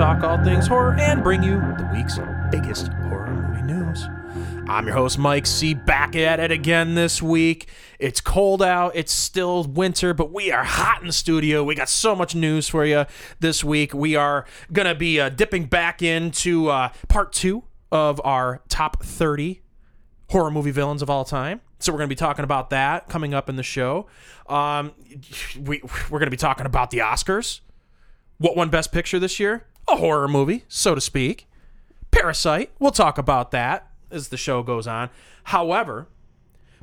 Talk all things horror and bring you the week's biggest horror movie news. I'm your host, Mike C. Back at it again this week. It's cold out, it's still winter, but we are hot in the studio. We got so much news for you this week. We are going to be uh, dipping back into uh, part two of our top 30 horror movie villains of all time. So we're going to be talking about that coming up in the show. Um, we we're going to be talking about the Oscars. What won Best Picture this year? A horror movie, so to speak. Parasite. We'll talk about that as the show goes on. However,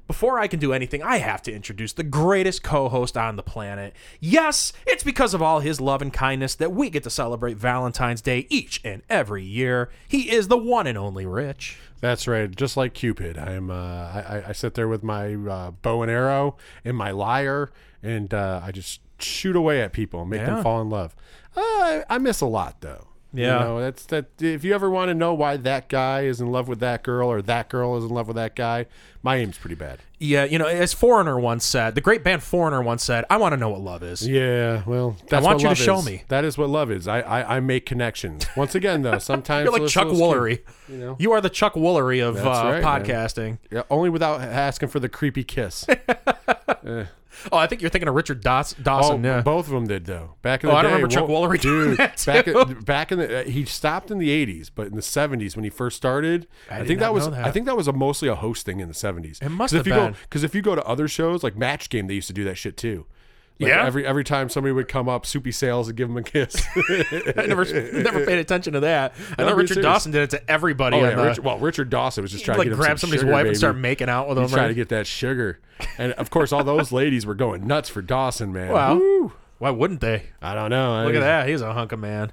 before I can do anything, I have to introduce the greatest co host on the planet. Yes, it's because of all his love and kindness that we get to celebrate Valentine's Day each and every year. He is the one and only Rich. That's right. Just like Cupid, I am. Uh, I, I sit there with my uh, bow and arrow and my lyre, and uh, I just shoot away at people and make Yeah. them fall in love. Uh, I, I miss a lot though. Yeah. You know, that's that. If you ever want to know why that guy is in love with that girl or that girl is in love with that guy, my aim's pretty bad. Yeah, you know, as Foreigner once said, the great band Foreigner once said, I want to know what love is. Yeah, well, that's what I want you to show is. me. That is what love is. I, I, I make connections. Once again, though, sometimes You're like Chuck Woolery. You know, You are the Chuck Woolery of uh, right, podcasting. yeah, only without asking for the creepy kiss. Oh, I think you're thinking of Richard Daws- Oh, Dawson. yeah. both of them did though. Back in Oh, day, I don't remember Chuck Woolery doing dude. that, back in, back in the uh, he stopped in the '80s, but in the '70s when he first started, I, did think that was that. I think that was a mostly a hosting in the '70s. It must if have you been. because if you go to other shows like Match Game, they used to do that shit too. Like Yeah? Every every time somebody would come up, Soupy Sales would give him a kiss. I never never paid attention to that. I know No, Richard serious. Dawson did it to everybody. oh yeah, the- Richard, well Richard Dawson was just trying like to grab some somebody's sugar, wife baby. and start making out with them. trying to get that sugar, and of course all those ladies were going nuts for Dawson, man. Well, Why wouldn't they? I don't know. Look I- at that. He's a hunk of man.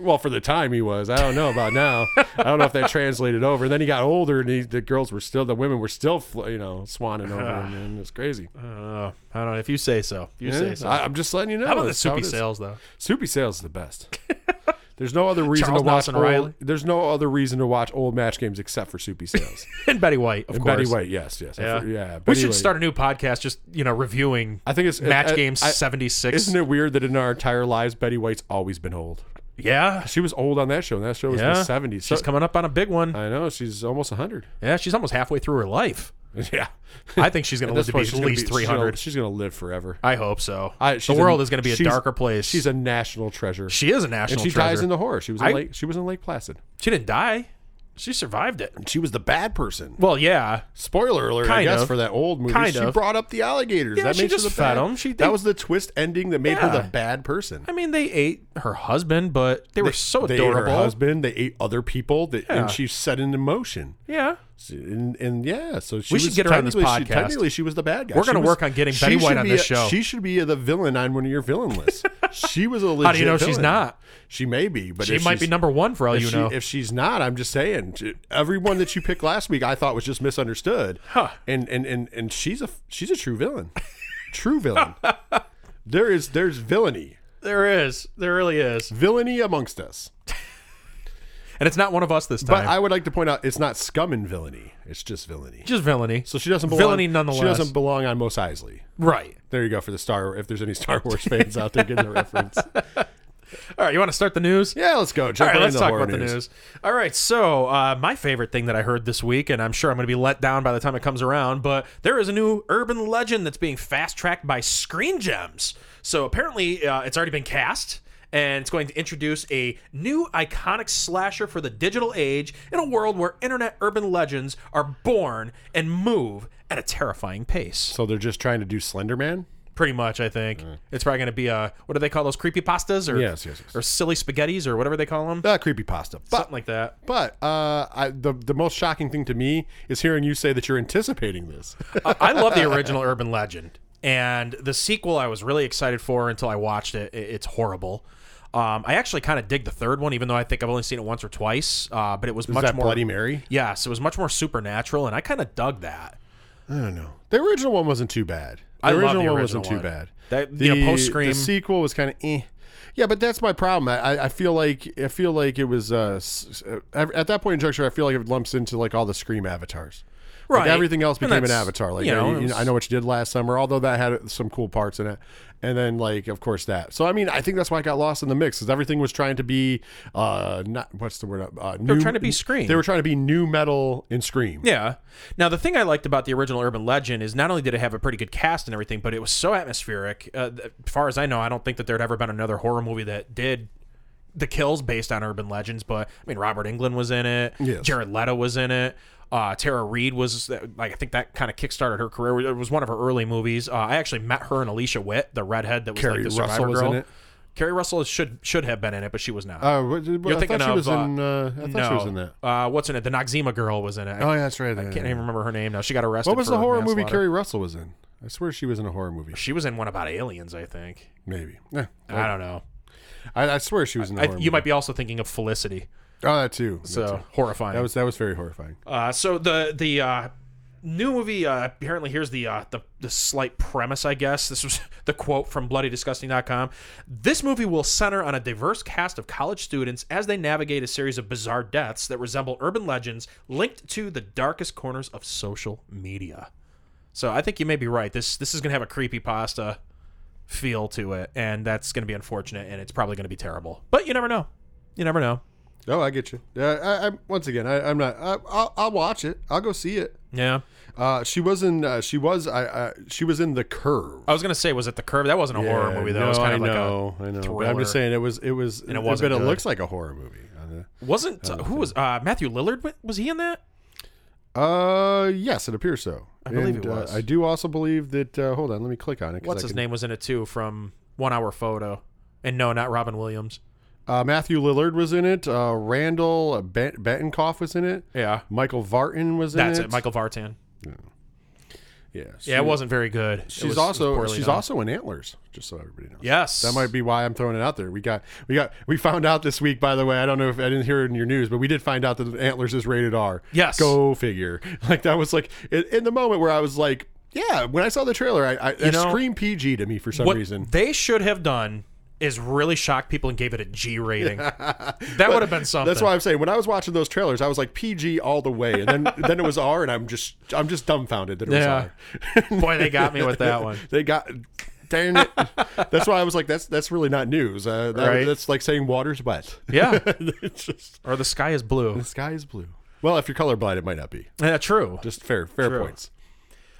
Well, for the time he was. I don't know about now. I don't know if that translated over. Then he got older, and he, the girls were still, the women were still, you know, swanning over him, and it's crazy. Uh, I don't know if you say so. If you say so. I, am just letting you know. How about the soupy sales though? Soupy sales is the best. There's no other reason Charles to watch Nelson old, Reilly? There's no other reason to watch old match games except for Soupy sales. And Betty White, of and course. Betty White, yes, yes, Yeah, yeah. we should White. start a new podcast, just you know, reviewing I think it's match I- games seventy six. Isn't it weird that in our entire lives, Betty White's always been old? Yeah, She was old on that show, and that show was yeah. in the 70s. She's So- coming up on a big one. I know she's almost 100. yeah, she's almost halfway through her life. Yeah, I think she's going to live to be at least three hundred. She's going to live forever. I hope so. I, the she's world a- is going to be a she's- darker place. She's a national treasure. she is a and national she treasure. dies in the horror. She was in I- Lake. She was in Lake Placid. she didn't die. She survived it. And she was the bad person. Well, yeah. Spoiler alert, I Kind guess, of. for that old movie. Kind she of. brought up the alligators. Yeah, that she just her the fed bad. 'em. She- that was the twist ending that made her the bad person. I mean, they ate her husband, but they were so they ate adorable. her husband. They ate other people, that, Yeah. and she set it in motion. Yeah. And, and yeah, so she We was, should get her on this podcast. She, technically, she was the bad guy. We're gonna work on getting Betty White on this a- show. She should be the villain on one of your villain lists. she was a legit. How do you know she's not? She may be, but She might be number one for all you she- know. If she's not, I'm just saying. Everyone that you picked last week, I thought was just misunderstood. Huh. And and and and she's a she's a true villain. True villain. there is there's villainy, there is. There really is. villainy amongst us. And it's not one of us this time. But. I would like to point out, it's not scum and villainy. It's just villainy. Just villainy. So she doesn't belong. Villainy nonetheless. She doesn't belong on Mos Eisley. right. There you go for the Star. If there's any Star Wars fans out there getting the reference, All right, you want to start the news? yeah, let's go. All Jump right, right let's talk about the news. All right, so uh, my favorite thing that I heard this week, and I'm sure I'm going to be let down by the time it comes around, but there is a new urban legend that's being fast tracked by Screen Gems. So apparently, uh, it's already been cast. And it's going to introduce a new iconic slasher for the digital age in a world where internet urban legends are born and move at a terrifying pace. So they're just trying to do Slender Man. pretty much. I think it's probably going to be a what do they call those creepy pastas or Yes, yes, yes. or silly spaghettis or whatever they call them, Uh, creepy pasta. But something like that. but uh, I, the the most shocking thing to me is hearing you say that you're anticipating this. I I love the original Urban Legend, and the sequel I was really excited for until I watched it. It's horrible. Um, I actually kind of dig the third one, even though I think I've only seen it once or twice. Uh, but it was much that more Bloody Mary? Yes, it was much more supernatural, and I kind of dug that. I don't know. The original one wasn't too bad. The I original, the one wasn't too bad. That- the, you know, post-Scream- sequel was kind of eh. Yeah, but that's my problem. I, I- I feel like I feel like it was uh, uh, at that point in juncture. I feel like it lumps into like all the Scream avatars. Like everything else became an avatar. Like you know, I, you know, I know what you did last summer, although that had some cool parts in it. And then like of course that. So I mean, I think that's why I got lost in the mix because everything was trying to be uh not what's the word uh, new, They were trying to be Scream. They were trying to be new metal in Scream. Yeah. Now the thing I liked about the original Urban Legend is not only did it have a pretty good cast and everything, but it was so atmospheric. Uh, as far as I know, I don't think that there'd ever been another horror movie that did the kills based on urban legends. But I mean, Robert Englund was in it. Yes. Jared Leto was in it. Uh, Tara Reid was like I think that kind of kickstarted her career. It was one of her early movies. Uh, I actually met her and Alicia Witt, the redhead that was Keri like the survivor Russell was girl. in it. Keri Russell should should have been in it, but she was not. Uh, what, I thinking thought she of, was uh, in. Uh, I thought no, she was in that. Uh, what's in it? The Noxzema girl was in it. Oh yeah, that's right. I can't even remember her name now. She got arrested. What was the horror movie. Keri Russell was in? I swear she was in a horror movie. She was in one about aliens, I think. Maybe. Eh, I don't know. I, I swear she was in a I, you movie. might be also thinking of Felicity. Oh, that too. So That too. horrifying. that was that was very horrifying. uh, so the the uh, new movie uh, apparently here's the, uh, the the slight premise, I guess. This was the quote from BloodyDisgusting.com. This movie will center on a diverse cast of college students as they navigate a series of bizarre deaths that resemble urban legends linked to the darkest corners of social media. So I think you may be right. This this is gonna have a creepy pasta feel to it, and that's gonna be unfortunate, and it's probably gonna be terrible. But you never know. You never know. Oh, I get you. Yeah, I, I once again, I, I'm not. I, I'll, I'll watch it. I'll go see it. Yeah. Uh, she was in. Uh, she was. I, I. She was in the Curve. I was gonna say, was it the curve? That wasn't a horror movie though. No, it was kind I of like know. I know. But I'm just saying it was. It was. And it wasn't But it looks like a horror movie. wasn't uh, who was uh, Matthew Lillard? Was he in that? Uh, yes, it appears so. I believe and, it uh, was. I do also believe that. Uh, hold on, let me click on it. What's I his can- name was in it too from One Hour Photo, and no, not Robin Williams. Uh, Matthew Lillard was in it. Uh, Randall Bet- Batinkoff was in it. Yeah, Michael Vartan was in it. that's it. it. Michael Vartan. Yeah. Yeah, it wasn't very good. She's was- also she's done. also in Antlers. Just so everybody knows. yes. That might be why I'm throwing it out there. We got we got we found out this week. By the way, I don't know if I didn't hear it in your news, but we did find out that Antlers is rated R. Yes. Go figure. Like that was like in, in the moment where I was like, yeah. When I saw the trailer, I, I know, screamed PG to me for some what reason. they should have done is really shocked people and gave it a G rating. that would have been something. That's why I'm saying when I was watching those trailers, I was like PG all the way, and then then it was R, and I'm just I'm just dumbfounded that it was R. Boy, they got me with that one. They got. Darn it! That's why I was like, "That's that's really not news. Uh, that, Right. That's like saying water's wet. Yeah, just or the sky is blue. the sky is blue. Well, if you're colorblind, it might not be. Yeah, true. Just fair, fair True. points.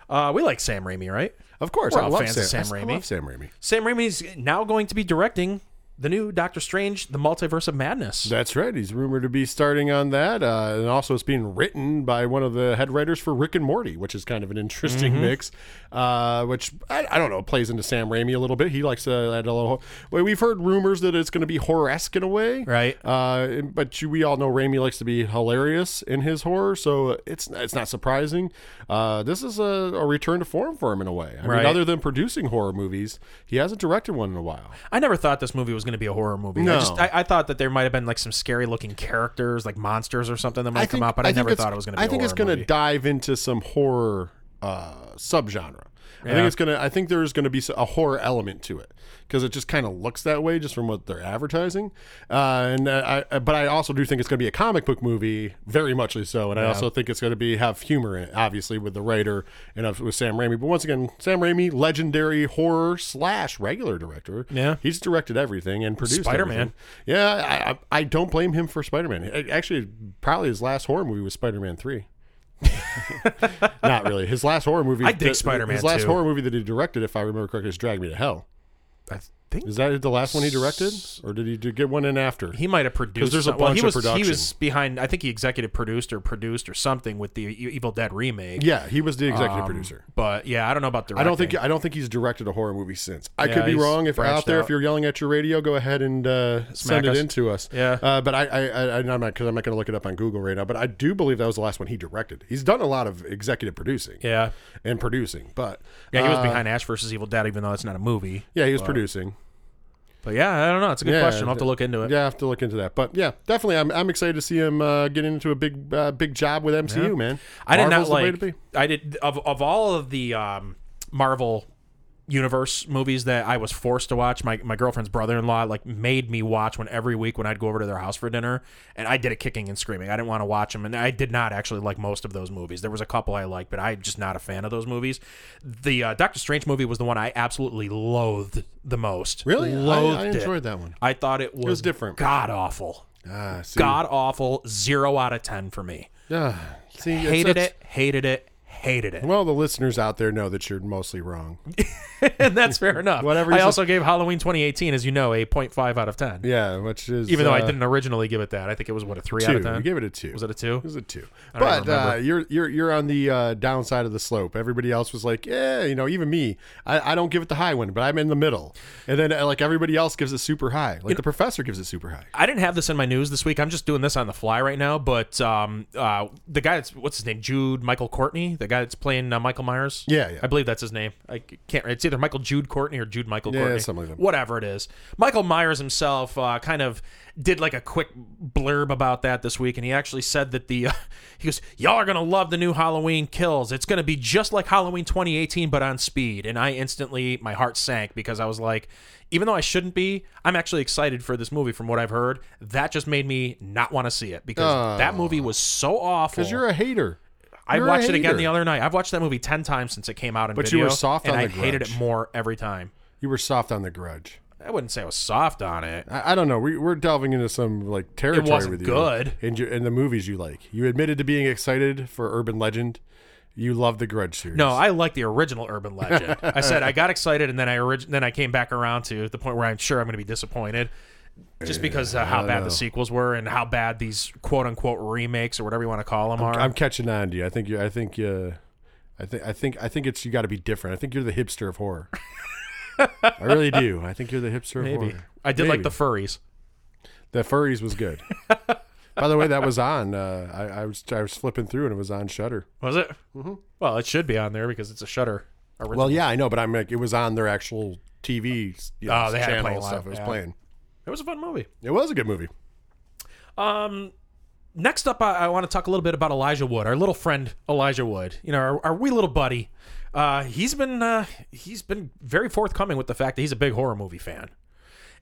Uh, we like Sam Raimi, right? Of course, We're I all love fans Sam, of Sam I Raimi. love Sam Raimi. Sam Raimi's now going to be directing the new Doctor Strange, The Multiverse of Madness. That's right. He's rumored to be starting on that, uh, and also it's being written by one of the head writers for Rick and Morty, which is kind of an interesting Mm-hmm. mix. Uh, which I, I don't know plays into Sam Raimi a little bit. He likes to add a little. Well, we've heard rumors that it's going to be horror esque in a way, Right. Uh, but you, we all know Raimi likes to be hilarious in his horror, so it's it's not surprising. Uh, this is a, a return to form for him in a way. I Right. mean, other than producing horror movies, he hasn't directed one in a while. I never thought this movie was going to be a horror movie. I, No. just, I, I thought that there might have been like some scary looking characters, like monsters or something that might come out, but I, think never it's- thought it was going to be. I think it's going to dive into some horror uh, subgenre. I Yeah. think it's gonna. I think there's gonna be a horror element to it because it just kind of looks that way just from what they're advertising. Uh, and uh, I, but I also do think it's gonna be a comic book movie, very much so. And I also think it's gonna be have humor in it, obviously with the writer and uh, with Sam Raimi. But once again, Sam Raimi, legendary horror slash regular director. Yeah. he's directed everything and produced Spider-Man. Yeah, I, I, I don't blame him for Spider Man. Actually, probably his last horror movie was Spider Man Three. Not really. His last horror movie. I dig Spider-Man His last too. horror movie that he directed, if I remember correctly, is Drag Me to Hell. I th- think Is that the last one he directed, or did he do- get one in after? he might have produced. there's a some- well, he bunch of was, He was behind. I think he executive produced or produced or something with the Evil Dead remake. yeah, he was the executive Um, producer. But yeah, I don't know about directing. I don't think I don't think he's directed a horror movie since. I Yeah, could be wrong. If out there, out. if you're yelling at your radio, go ahead and uh, send it us. in to us. Yeah. Uh, but I, I, I I'm not because I'm not going to look it up on Google right now. But I do believe that was the last one he directed. He's done a lot of executive producing Yeah, and producing, but yeah, he was uh, behind Ash versus Evil Dead, even though it's not a movie. Yeah, he was producing. But yeah, I don't know. It's a good Yeah, question. I'll have to look into it. Yeah, I have to look into that. But yeah, definitely, I'm, I'm excited to see him uh, get into a big uh, big job with MCU, man. I did Marvel's not the way like. to be. I did of of all of the um, Marvel universe movies that I was forced to watch. My my girlfriend's brother in law like made me watch one every week when I'd go over to their house for dinner, and I did it kicking and screaming. I didn't want to watch them, and I did not actually like most of those movies. There was a couple I liked, but I'm just not a fan of those movies. The uh, Doctor Strange movie was the one I absolutely loathed the most. Really, loathed I it. enjoyed that one. I thought it was, was different. God awful. Ah, God awful. Zero out of ten for me. Yeah, see, Hated it. Hated it. Hated it. Well, the listeners out there know that you're mostly wrong. and that's fair enough. Whatever I you also gave Halloween 2018, as you know, a 0.5 out of 10. Yeah, which is Even though I uh, didn't originally give it that, I think it was what a three out two. of 10. We gave it a two. was it a two? It was a two. But uh, you're you're you're on the uh, downside of the slope. Everybody else was like, yeah, you know, even me, I, I don't give it the high one, but I'm in the middle. And then uh, like everybody else gives it super high. Like the professor gives it super high. I didn't have this in my news this week. I'm just doing this on the fly right now. But um, uh, the guy that's what's his name, Jude Michael Courtney, the guy that's playing uh, Michael Myers. Yeah, yeah. I believe that's his name. I can't. It's either Michael Jude Courtney or Jude Michael Yeah, Courtney. something like that. Whatever it is. Michael Myers himself uh, kind of did like a quick blurb about that this week, and he actually said that the uh, he goes, "Y'all are gonna love the new Halloween Kills. It's gonna be just like Halloween 2018, but on speed." And I instantly, my heart sank because I was like. Even though I shouldn't be, I'm actually excited for this movie from what I've heard. That just made me not want to see it because that movie was so awful. Because you're a hater. I You're a watched it again hater. the other night. I've watched that movie ten times since it came out in But you video. were soft and on I The hated it more every time. You were soft on the grudge. I wouldn't say I was soft on it. I, I don't know. We, we're delving into some like territory wasn't with you. good. In, your, in the movies you like. You admitted to being excited for Urban Legend. You love the Grudge series. No, I like the original Urban Legend. I said I got excited, and then I orig- then I came back around to the point where I'm sure I'm going to be disappointed, just because of how bad know. the sequels were and how bad these quote unquote remakes or whatever you want to call them are. I'm catching on to you. I think you. I think you. I think. I think. I think it's you got to be different. I think you're the hipster of horror. I really do. I think you're the hipster of Maybe horror. I did like the Furies. The Furies was good. By the way, that was on. Uh, I, I was I was flipping through and it was on Shudder. Was it? Mm-hmm. Well, it should be on there because it's a Shudder. Original. Well, yeah, I know, but I'm like, it was on their actual TV you know, Oh, they had it channel playing and stuff. It was yeah. playing. It was a fun movie. It was a good movie. Um, next up, I, I want to talk a little bit about Elijah Wood, our little friend Elijah Wood. You know, our, our wee little buddy. Uh, he's been uh, he's been very forthcoming with the fact that he's a big horror movie fan,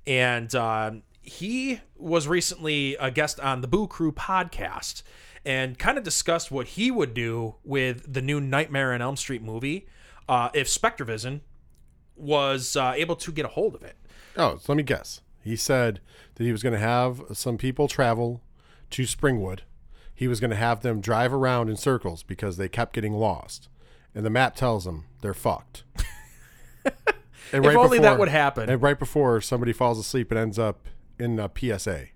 and um he was recently a guest on the Boo Crew podcast and kind of discussed what he would do with the new Nightmare on Elm Street movie uh, if Spectrevision was uh, able to get a hold of it. Oh, so let me guess. He said that he was going to have some people travel to Springwood. He was going to have them drive around in circles because they kept getting lost. And the map tells them they're fucked. And If only that would happen. And right before somebody falls asleep and ends up in a PSA.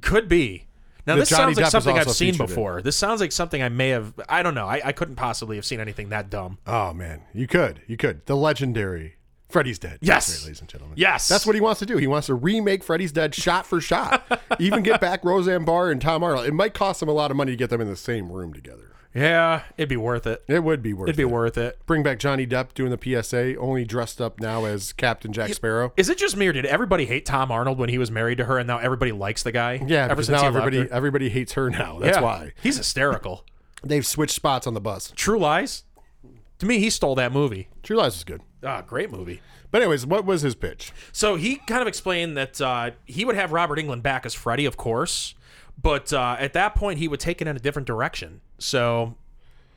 Could be. Now this Johnny sounds like Depp something I've seen in before. This sounds like something I may have. I don't know. I, I couldn't possibly have seen anything that dumb. Oh man, you could, you could. The legendary Freddy's Dead. Yes. Ladies and gentlemen. Yes. That's what he wants to do. He wants to remake Freddy's Dead shot for shot. Even get back Roseanne Barr and Tom Arnold. It might cost him a lot of money to get them in the same room together. Yeah, it'd be worth it. It would be worth It'd be worth it. Bring back Johnny Depp doing the PSA, only dressed up now as Captain Jack Sparrow. Is it just me or did everybody hate Tom Arnold when he was married to her, and now everybody likes the guy? Yeah, ever since now everybody everybody hates her now. That's Yeah. why he's hysterical. they've switched spots on the bus. True Lies. To me, he stole that movie. True Lies is good. Ah, great movie. But anyways, what was his pitch? So he kind of explained that uh, he would have Robert Englund back as Freddy, of course, but uh, at that point he would take it in a different direction. So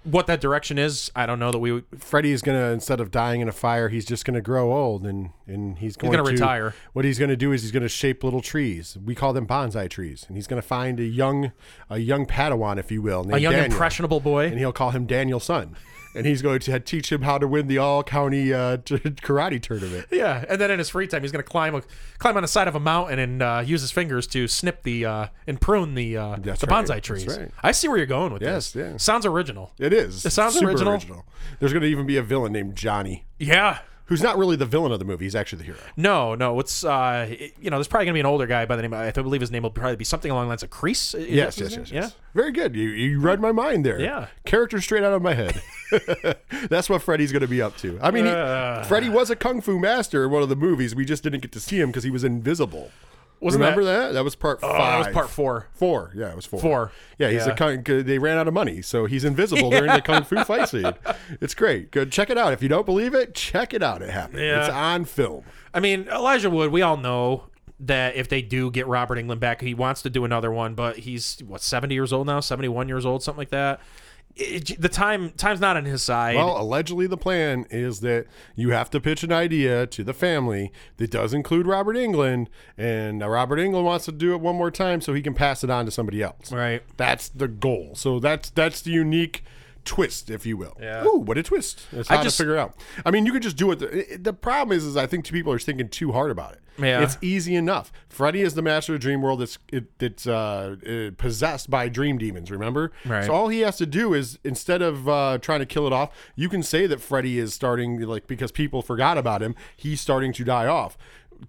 what that direction is, I don't know that we would. Freddy is gonna instead of dying in a fire, he's just gonna grow old and and he's going gonna to retire. What he's gonna do is he's gonna shape little trees. We call them bonsai trees, and he's gonna find a young a young Padawan, if you will, named A young Daniel, impressionable boy. and he'll call him Daniel Son. And he's going to teach him how to win the all county uh, t- karate tournament. Yeah, and then in his free time, he's going to climb a, climb on the side of a mountain and uh, use his fingers to snip the uh, and prune the uh, That's the right. bonsai That's trees. right. I see where you're going with Yes, this. yeah. Sounds original. It is. It sounds Super original. There's going to even be a villain named Johnny, Yeah. Who's not really the villain of the movie. He's actually the hero. No, no. It's uh, it- you know, there's probably going to be an older guy by the name. I believe his name will probably be something along the lines of Kreese. Is Yes, yes, yes, yes. Very good. You you read my mind there. Yeah. Character straight out of my head. That's what Freddy's going to be up to. I mean, he, Uh. Freddy was a kung fu master in one of the movies. We just didn't get to see him because he was invisible. Wasn't Remember that? that? was part five. Oh, that was part four. Four. Yeah, it was four. Four. Yeah, he's Yeah. a kung. They ran out of money, so he's invisible during the kung fu fight scene. It's great. Good. Check it out. If you don't believe it, check it out. It happened. Yeah. It's on film. I mean, Elijah Wood. We all know that if they do get Robert Englund back, he wants to do another one. But he's what 70 years old now, 71 years old, something like that. It- the time time's not on his side. Well, allegedly, the plan is that you have to pitch an idea to the family that does include Robert Englund, and Robert Englund wants to do it one more time so he can pass it on to somebody else. right. That's the goal. So that's that's the unique twist, if you will. Yeah. Ooh, what a twist! It's I hard just- to figure out. I mean, you could just do it. The, the problem is, is I think two people are thinking too hard about it. Yeah. It's easy enough. Freddy is the master of dream world. That's it, it's uh, uh, possessed by dream demons. Remember? Right. So all he has to do is instead of uh, trying to kill it off, you can say that Freddy is starting like because people forgot about him. He's starting to die off.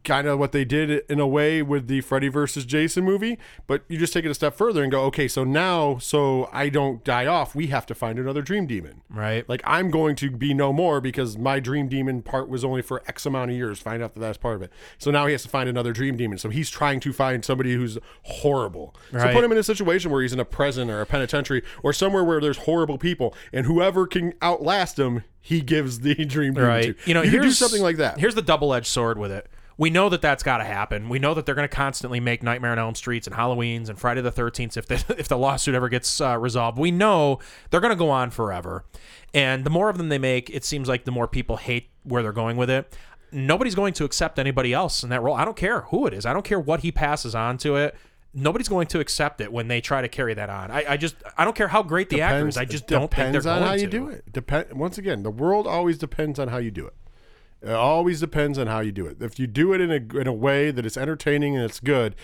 Kind of what they did in a way with the Freddy versus Jason movie, but you just take it a step further and go, okay, so now, so I don't die off, we have to find another dream demon. Right. Like I'm going to be no more because my dream demon part was only for X amount of years. Find out that that's part of it. So now he has to find another dream demon. So he's trying to find somebody who's horrible. So put him in a situation where he's in a prison or a penitentiary or somewhere where there's horrible people, and whoever can outlast him, he gives the dream demon right. to. You know, you do here's something like that. Here's the double-edged sword with it. We know that that's got to happen. We know that they're going to constantly make Nightmare on Elm Streets and Halloween's and Friday the 13th if the if the lawsuit ever gets uh, resolved. We know they're going to go on forever. And the more of them they make, it seems like the more people hate where they're going with it. Nobody's going to accept anybody else in that role. I don't care who it is. I don't care what he passes on to it. Nobody's going to accept it when they try to carry that on. I, I just I don't care how great the actor is. I just don't think they're depends on how you to. do it. Depend once again, the world always depends on how you do it. It always depends on how you do it. If you do it in a in a way that is entertaining and it's good,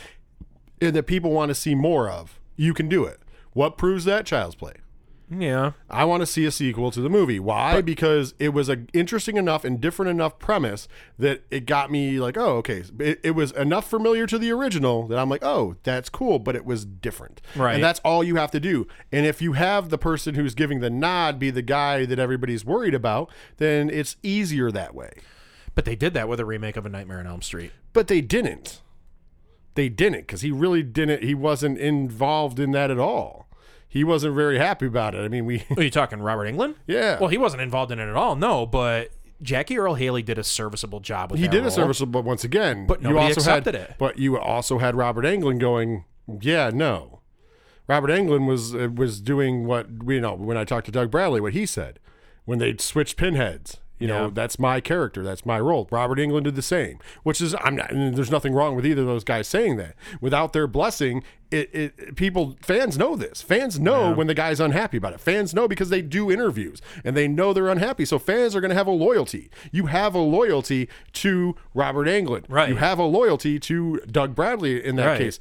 and that people want to see more of, you can do it. What proves that? Child's Play. Yeah. I want to see a sequel to the movie. Why? because it was a interesting enough and different enough premise that it got me like, oh, okay. It, it was enough familiar to the original that I'm like, oh, that's cool, but it was different. Right. And that's all you have to do. And if you have the person who's giving the nod be the guy that everybody's worried about, then it's easier that way. But they did that with a remake of A Nightmare on Elm Street. But they didn't. They didn't because he really didn't. He wasn't involved in that at all. He wasn't very happy about it. I mean, we. Are you talking Robert Englund? Yeah. Well, he wasn't involved in it at all. No, but Jackie Earle Haley did a serviceable job with he did a serviceable, but once again, But you nobody also accepted had, it. But you also had Robert Englund going, yeah, no. Robert Englund was uh, was doing what we you know when I talked to Doug Bradley, what he said when they switched pinheads. You know, Yeah. that's my character. That's my role. Robert Englund did the same, which is I'm not. There's nothing wrong with either of those guys saying that. Without their blessing, it, it people fans know this. Fans know when the guy's unhappy about it. Fans know because they do interviews and they know they're unhappy. So fans are going to have a loyalty. You have a loyalty to Robert Englund. Right. You have a loyalty to Doug Bradley in that Right. case.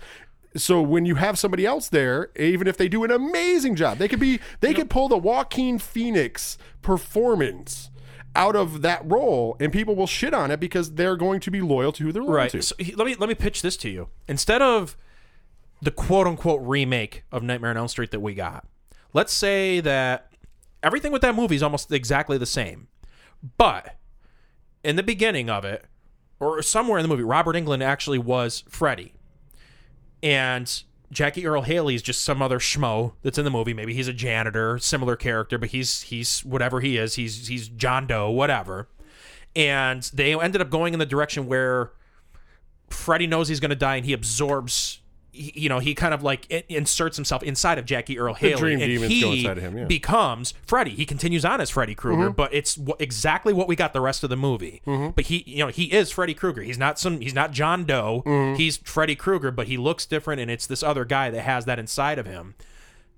So when you have somebody else there, even if they do an amazing job, they could be they could pull the Joaquin Phoenix performance out of that role, and people will shit on it because they're going to be loyal to who they're loyal Right. to. So he- let me let me pitch this to you. Instead of the quote unquote remake of Nightmare on Elm Street that we got, let's say that everything with that movie is almost exactly the same, but in the beginning of it, or somewhere in the movie, Robert Englund actually was Freddy, and Jackie Earle Haley is just some other schmo that's in the movie. Maybe he's a janitor, similar character, but he's he's whatever he is. He's he's John Doe, whatever. And they ended up going in the direction where Freddy knows he's going to die, and he absorbs. You know, he kind of like inserts himself inside of Jackie Earle Haley, dream and demons he go inside of him, yeah. becomes Freddy. He continues on as Freddy Krueger, mm-hmm. but it's wh- exactly what we got the rest of the movie. Mm-hmm. But he, you know, he is Freddy Krueger. He's not some. He's not John Doe. Mm-hmm. He's Freddy Krueger, but he looks different, and it's this other guy that has that inside of him.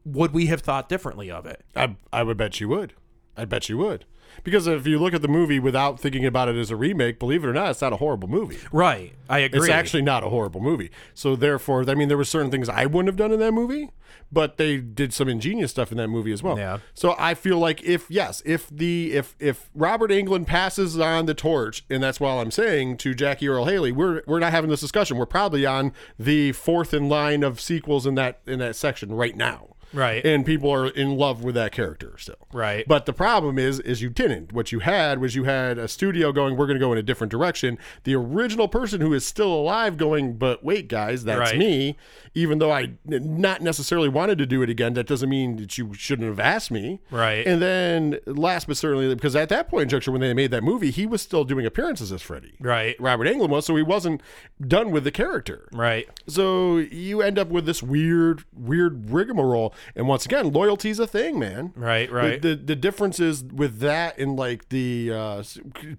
Would we have thought differently of it? I I would bet you would. I bet you would. Because if you look at the movie without thinking about it as a remake, believe it or not, it's not a horrible movie. Right. I agree. It's actually not a horrible movie. So therefore, I mean, there were certain things I wouldn't have done in that movie, but they did some ingenious stuff in that movie as well. Yeah. So I feel like if yes, if the if if Robert Englund passes on the torch, and that's why I'm saying to Jackie Earle Haley, we're we're not having this discussion. We're probably on the fourth in line of sequels in that in that section right now. Right. And people are in love with that character still. Right. But the problem is, is you didn't. What you had was you had a studio going, we're going to go in a different direction. The original person who is still alive going, but wait, guys, that's Right. me. Even though I not necessarily wanted to do it again, that doesn't mean that you shouldn't have asked me. Right. And then last but certainly, because at that point in juncture, when they made that movie, he was still doing appearances as Freddy. Right. Robert Englund was, so he wasn't done with the character. Right. So you end up with this weird, weird rigmarole. And once again, loyalty's a thing, man. Right. Right. The, the difference is with that and like the uh,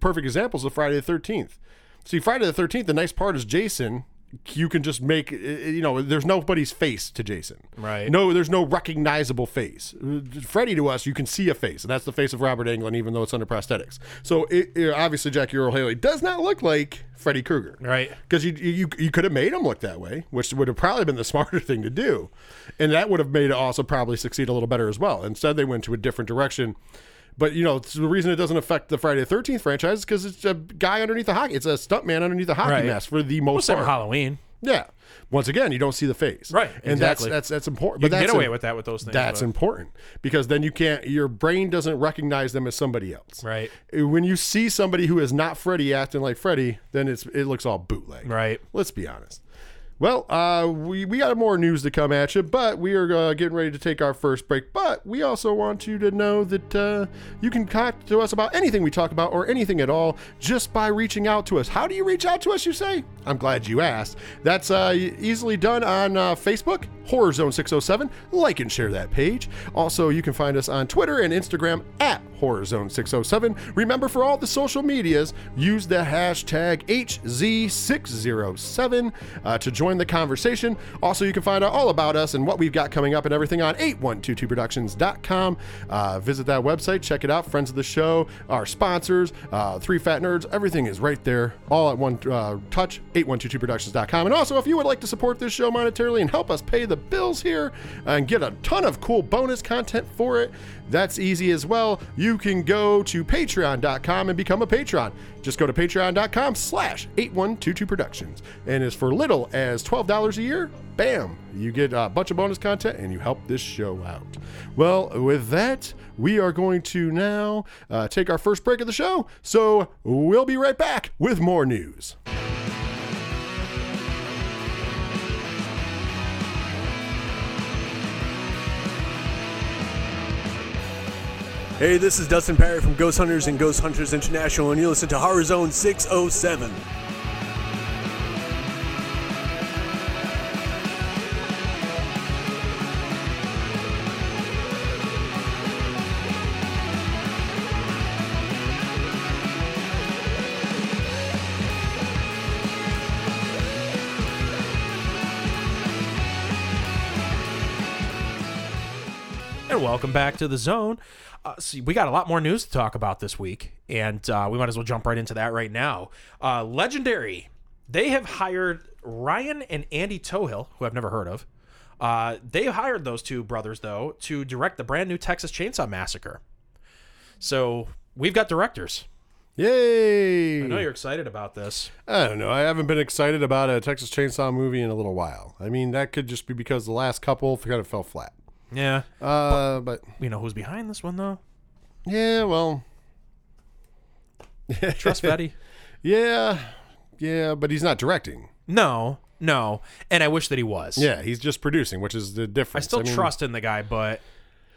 perfect examples of Friday the Thirteenth. See, Friday the Thirteenth. The nice part is Jason. You can just make uh, you know. There's nobody's face to Jason. Right. No, there's no recognizable face. Uh, Freddy to us, you can see a face, and that's the face of Robert Englund, even though it's under prosthetics. So it, it- obviously, Jackie Earle Haley does not look like Freddy Krueger. Right. Because you, you you could have made him look that way, which would have probably been the smarter thing to do, and that would have made it also probably succeed a little better as well. Instead, they went to a different direction. But you know, the reason it doesn't affect the Friday the Thirteenth franchise is because it's a guy underneath the hockey. It's a stuntman underneath the hockey Right. mask for the most Same with part. Halloween. Yeah. Once again, you don't see the face. Right, And exactly. that's that's that's important. You but can that's get away with that with those things. That's but- important because then you can't. Your brain doesn't recognize them as somebody else. Right. When you see somebody who is not Freddy acting like Freddy, then it's it looks all bootleg. Right. Let's be honest. Well, uh, we, we got more news to come at you, but we are uh, getting ready to take our first break. But we also want you to know that uh, you can talk to us about anything we talk about or anything at all just by reaching out to us. How do you reach out to us, you say? I'm glad you asked. That's uh, easily done on uh, Facebook, Horror Zone 607. Like and share that page. Also, you can find us on Twitter and Instagram at Horror Zone 607. Remember, for all the social medias, use the hashtag HZ607 uh, to join the conversation. Also, you can find out all about us and what we've got coming up and everything on 8122productions.com. Uh, visit that website, check it out. Friends of the show, our sponsors, uh, Three Fat Nerds, everything is right there, all at one uh, touch. 8122productions.com. And also, if you would like to support this show monetarily and help us pay the bills here and get a ton of cool bonus content for it, that's easy as well. You can go to patreon.com and become a patron. Just go to patreon.com slash 8122productions. And as for little as $12 a year, bam, you get a bunch of bonus content and you help this show out. Well, with that, we are going to now uh, take our first break of the show. So we'll be right back with more news. Hey, this is Dustin Pari from Ghost Hunters and Ghost Hunters International, and you listen to Horror Zone 607. And welcome back to the zone. Uh, see, we got a lot more news to talk about this week, and uh, we might as well jump right into that right now. Uh, Legendary, they have hired Ryan and Andy Tohill, who I've never heard of. Uh, they hired those two brothers though to direct the brand new Texas Chainsaw Massacre. So we've got directors. Yay! I know you're excited about this. I don't know. I haven't been excited about a Texas Chainsaw movie in a little while. I mean, that could just be because the last couple kind of fell flat. Yeah, Uh, but you know who's behind this one though? yeah, well, Trust Fede. yeah, yeah, but he's not directing. No, no, and I wish that he was. Yeah, he's just producing, which is the difference. I difference. still mean, trust in the guy, but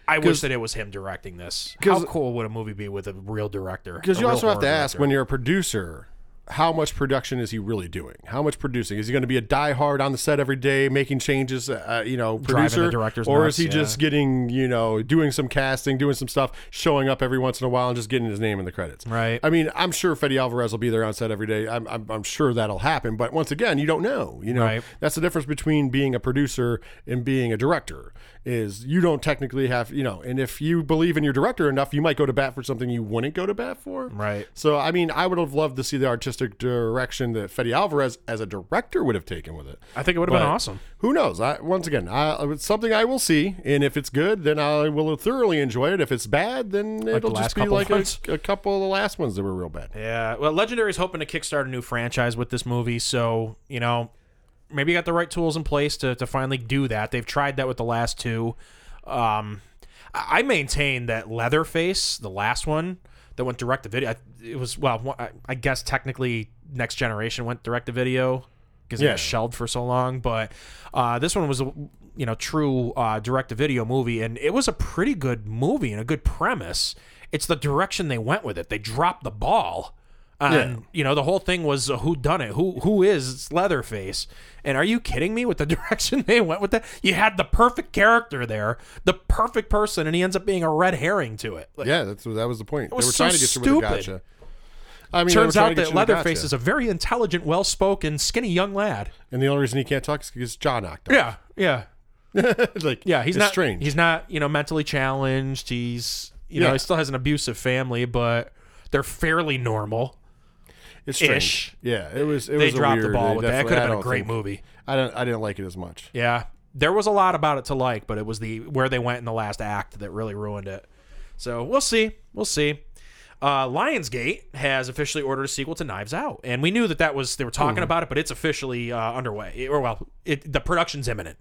I wish that it was him directing this. How 'cause- cool would a movie be with a real director? because you also have to ask when you're a producer, how much production is he really doing? How much producing? Is he going to be a diehard on the set every day, making changes, uh, you know, producer? directors or nuts, is he yeah. just getting, you know, doing some casting, doing some stuff, showing up every once in a while and just getting his name in the credits? Right. I mean, I'm sure Fede Alvarez will be there on set every day. I'm, I'm, I'm sure that'll happen. But once again, you don't know. You know, Right. that's the difference between being a producer and being a director. Is you don't technically have, you know, and if you believe in your director enough, you might go to bat for something you wouldn't go to bat for. Right. So, I mean, I would have loved to see the artistic direction that Fede Alvarez as a director would have taken with it. I think it would have been awesome. Who knows? I, once again, I, it's something I will see, and if it's good, then I will thoroughly enjoy it. If it's bad, then it'll last just be like a, a couple of the last ones that were real bad. Yeah. Well, legendary is hoping to kickstart a new franchise with this movie, so you know, maybe got the right tools in place to to finally do that. They've tried that with the last two. Um, I maintain that Leatherface, the last one that went direct to video, it was well, I- guess technically Next Generation went direct to video because it was shelved for so long, but uh, this one was a you know true uh, direct to video movie, and it was a pretty good movie and a good premise. It's the direction they went with it. They dropped the ball. And Yeah. you know the whole thing was uh, who done it? Who who is Leatherface? And are you kidding me with the direction they went with that? You had the perfect character there, the perfect person, and he ends up being a red herring to it. Like, Yeah, that's that was the point. was they were so trying to get you with stupid. a gotcha. I mean, turns out that you with a Leatherface gotcha. is a very intelligent, well-spoken, skinny young lad. and the only reason he can't talk is because his jaw knocked Yeah, yeah, off. like, yeah. He's it's not strange. He's not you know mentally challenged. He's you know he still has an abusive family, but they're fairly normal. It's strange. ish. Yeah, it was. It They was a dropped the ball with that. It could have been a great think- movie. I don't. I didn't like it as much. Yeah, there was a lot about it to like, but it was the where they went in the last act that really ruined it. So we'll see. We'll see. Uh, Lionsgate has officially ordered a sequel to Knives Out, and we knew that that was they were talking about it, but it's officially uh, underway. It- or well, it, the production's imminent.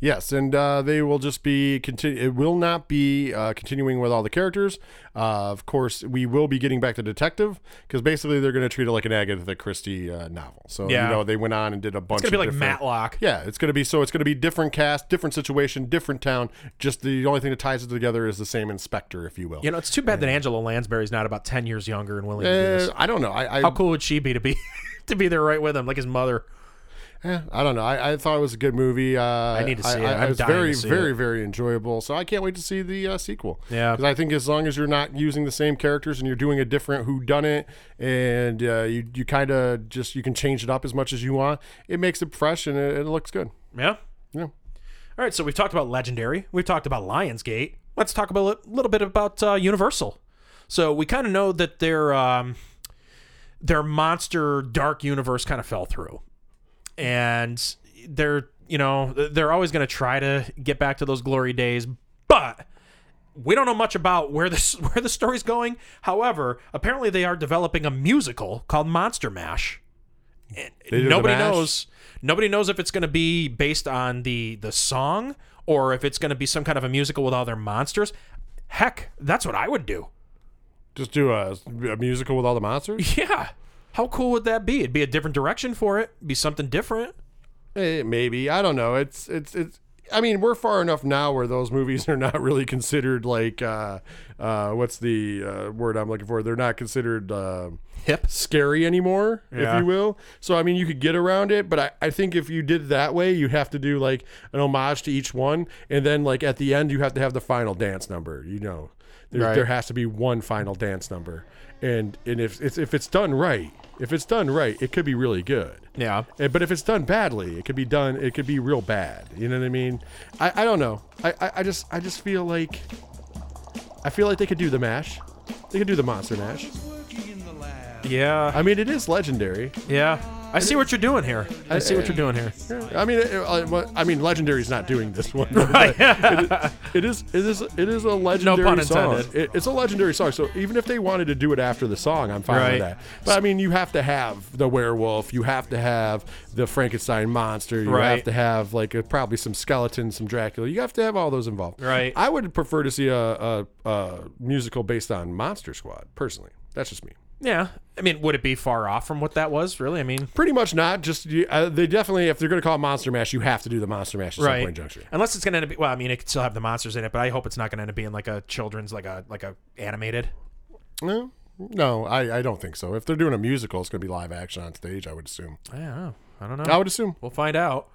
Yes, and uh, they will just be continue. It will not be uh, continuing with all the characters. Uh, of course, we will be getting back to detective because basically they're going to treat it like an Agatha Christie uh, novel. So Yeah. you know they went on and did a bunch. Of. It's gonna be like Matlock. Yeah, it's going to be so. It's going to be different cast, different situation, different town. Just the only thing that ties it together is the same inspector, if you will. You know, it's too bad that Angela Lansbury's not about ten years younger and willing to do Uh, this. I don't know. I I, How cool would she be to be to be there right with him, like his mother? Eh, I don't know. I, I thought it was a good movie. Uh, I need to see I, it. I, I'm was very, very, it. very enjoyable. So I can't wait to see the uh, sequel. Yeah. because I think as long as you're not using the same characters and you're doing a different who done it, and uh, you you kind of just you can change it up as much as you want. It makes it fresh and it, it looks good. Yeah. Yeah. All right, so we've talked about Legendary. We've talked about Lionsgate. Let's talk about a little bit about uh, Universal. So we kind of know that their um, their monster dark universe kind of fell through, and they're you know they're always going to try to get back to those glory days, but we don't know much about where this where the story's going. However, apparently they are developing a musical called Monster Mash. And They do the nobody mash? knows. Nobody knows if it's going to be based on the the song or if it's going to be some kind of a musical with all their monsters. Heck, that's what I would do. Just do a, a musical with all the monsters. Yeah. How cool would that be? It'd be a different direction for it. Be something different. Eh, maybe I don't know. It's it's it's. I mean, we're far enough now where those movies are not really considered like uh, uh, what's the uh, word I'm looking for? They're not considered. Uh, Hip. scary anymore, Yeah. if you will. So I mean, you could get around it, but I, I think if you did it that way, you have to do like an homage to each one, and then like at the end, you have to have the final dance number. You know, there, Right. there has to be one final dance number, and and if it's if it's done right, if it's done right, it could be really good. Yeah. Eh, But if it's done badly, it could be done. It could be real bad. You know what I mean? I, I don't know. I, I, I just I just feel like I feel like they could do the mash. They could do the monster mash. Yeah. I mean, it is legendary. Yeah. I see what you're doing here. I see what you're doing here. I mean, it, uh, I mean, Legendary's not doing this one. Right. it is, it is, it is a legendary no pun song. intended. It, it's a legendary song. So even if they wanted to do it after the song, I'm fine Right. with that. But I mean, you have to have the werewolf. You have to have the Frankenstein monster. You Right. have to have like uh probably some skeletons, some Dracula. You have to have all those involved. Right. I would prefer to see a, a, a musical based on Monster Squad. Personally, that's just me. Yeah. I mean, would it be far off from what that was, really? I mean, Pretty much not. Just you- uh, they definitely, if they're going to call it Monster Mash, you have to do the Monster Mash at some point, juncture. Unless it's gonna end up. Well, I mean, it could still have the monsters in it, but I hope it's not gonna end up being like a children's, like a like a animated. No, No, I, I don't think so. If they're doing a musical, it's going to be live action on stage. I would assume. I don't know. I don't know. I would assume. We'll find out.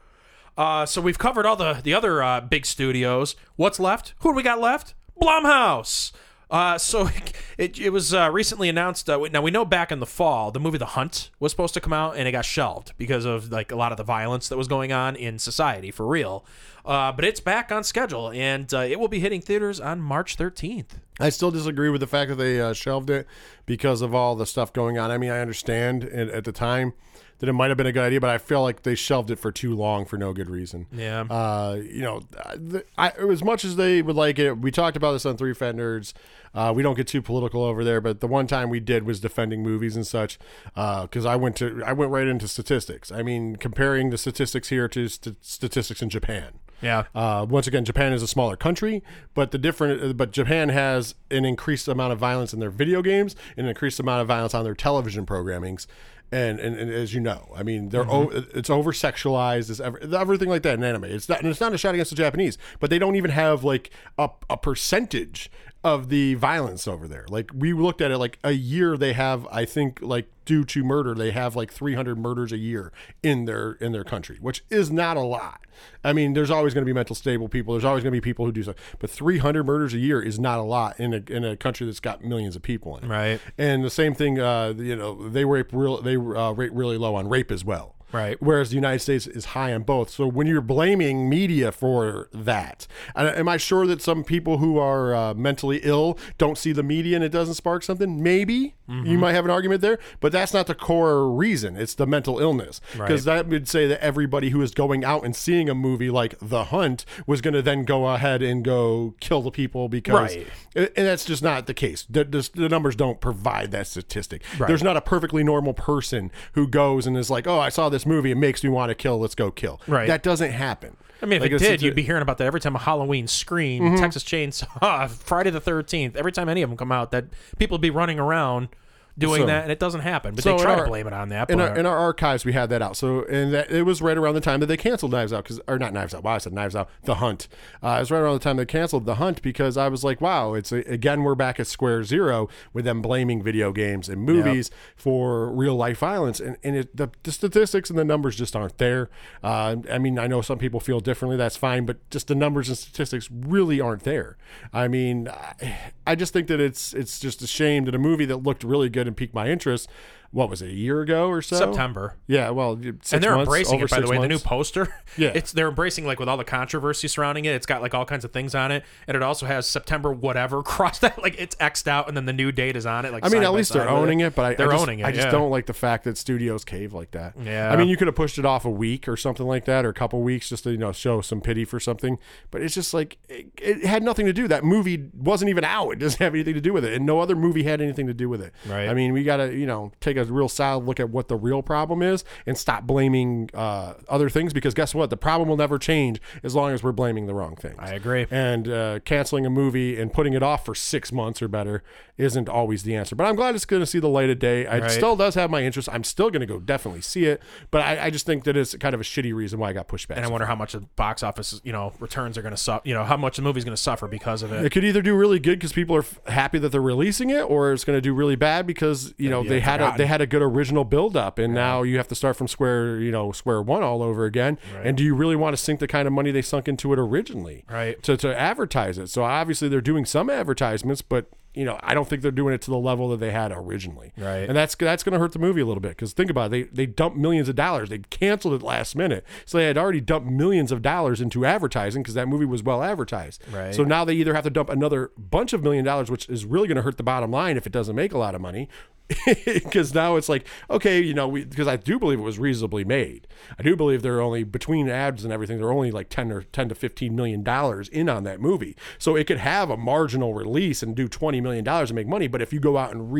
Uh, so we've covered all the the other uh, big studios. What's left? Who do we got left? Blumhouse. Uh, so it, it was uh, recently announced. Uh, now we know back in the fall, the movie The Hunt was supposed to come out, and it got shelved because of like a lot of the violence that was going on in society for real. Uh, but it's back on schedule, and uh, it will be hitting theaters on March 13th. I still disagree with the fact that they uh, shelved it because of all the stuff going on. I mean, I understand at, at the time that it might have been a good idea, but I feel like they shelved it for too long for no good reason. Yeah. Uh, you know, the, I, as much as they would like it, we talked about this on Three Fat Nerds. Uh, we don't get too political over there, but the one time we did was defending movies and such. Because I went to, I went right into statistics. I mean, comparing the statistics here to st- statistics in Japan. Yeah. Uh, once again, Japan is a smaller country, but the different, but Japan has an increased amount of violence in their video games, and an increased amount of violence on their television programmings. And, and, and as you know, I mean, they're mm-hmm. o- it's over sexualized, it's ever, everything like that in anime. It's not, and it's not a shot against the Japanese, but they don't even have like a, a percentage of the violence over there. Like we looked at it, like a year they have, I think, like due to murder, they have like 300 murders a year in their in their country, which is not a lot. I mean, there's always going to be mental stable people. There's always going to be people who do stuff, but 300 murders a year is not a lot in a in a country that's got millions of people in it. Right. And the same thing, uh, you know, they rape real they uh, rate really low on rape as well. Right. Whereas the United States is high on both. So when you're blaming media for that, am I sure that some people who are uh, mentally ill don't see the media and it doesn't spark something? Maybe you might have an argument there, but that's not the core reason. It's the mental illness because that would say that everybody who is going out and seeing a movie like The Hunt was going to then go ahead and go kill the people because, Right. and that's just not the case. The, the, the numbers don't provide that statistic. There's not a perfectly normal person who goes and is like, "Oh, I saw this movie. It makes me want to kill. Let's go kill." Right. That doesn't happen. I mean, if Like, it did, you'd be hearing about that every time a Halloween scream, Mm-hmm. Texas Chainsaw, Friday the Thirteenth. Every time any of them come out, that people would be running around doing So- that, and it doesn't happen. But So they try our- to blame it on that. in our, in our archives, we had that out. So, and that it was right around the time that they canceled Knives Out, because or not Knives Out. Wow, I said Knives Out. The Hunt. Uh, it was right around the time they canceled The Hunt because I was like, wow, it's a, again we're back at square zero with them blaming video games and movies for real life violence, and and it, the, the statistics and the numbers just aren't there. Uh, I mean, I know some people feel differently. That's fine, but just the numbers and statistics really aren't there. I mean, I, I just think that it's it's just a shame that a movie that looked really good and piqued my interest. What was it, a year ago or so? September. Yeah, well, and they're months, embracing it by the way the new poster Yeah. it's they're embracing like with all the controversy surrounding it it's got like all kinds of things on it and it also has september whatever crossed out like it's xed out and then the new date is on it like I mean, at least they're owning it, but I, they're I just, owning it I just yeah. don't like the fact that studios cave like that. Yeah. I mean, you could have pushed it off a week or something like that, or a couple weeks just to you know show some pity for something. But it's just like it, it had nothing to do. That movie wasn't even out. It doesn't have anything to do with it, and no other movie had anything to do with it. Right. I mean, we got to you know take a real solid look at what the real problem is and stop blaming uh, other things because guess what? The problem will never change as long as we're blaming the wrong things. i agree and uh, canceling a movie and putting it off for six months or better isn't always the answer. But I'm glad it's going to see the light of day. It Right. still does have my interest. I'm still going to go definitely see it, but I, I just think that it's kind of a shitty reason why I got pushed back. and i wonder how much the box office you know returns are going to suffer you know how much the movie's going to suffer because of it it could either do really good because people are f- happy that they're releasing it, or it's going to do really bad because you know be they had a they had a good original build up, and now you have to start from square you know square one all over again. And do you really want to sink the kind of money they sunk into it originally? Right. to, to advertise it. So obviously they're doing some advertisements, but you know I don't think they're doing it to the level that they had originally. Right. and that's that's going to hurt the movie a little bit because think about it, they they dumped millions of dollars. They canceled it last minute, so they had already dumped millions of dollars into advertising because that movie was well advertised. Right. So now they either have to dump another bunch of million dollars, which is really going to hurt the bottom line if it doesn't make a lot of money. Because now it's like, okay, you know, because I do believe it was reasonably made. I do believe they're only between ads and everything, they're only like ten or ten to fifteen million dollars in on that movie. So it could have a marginal release and do twenty million dollars and make money. But if you go out and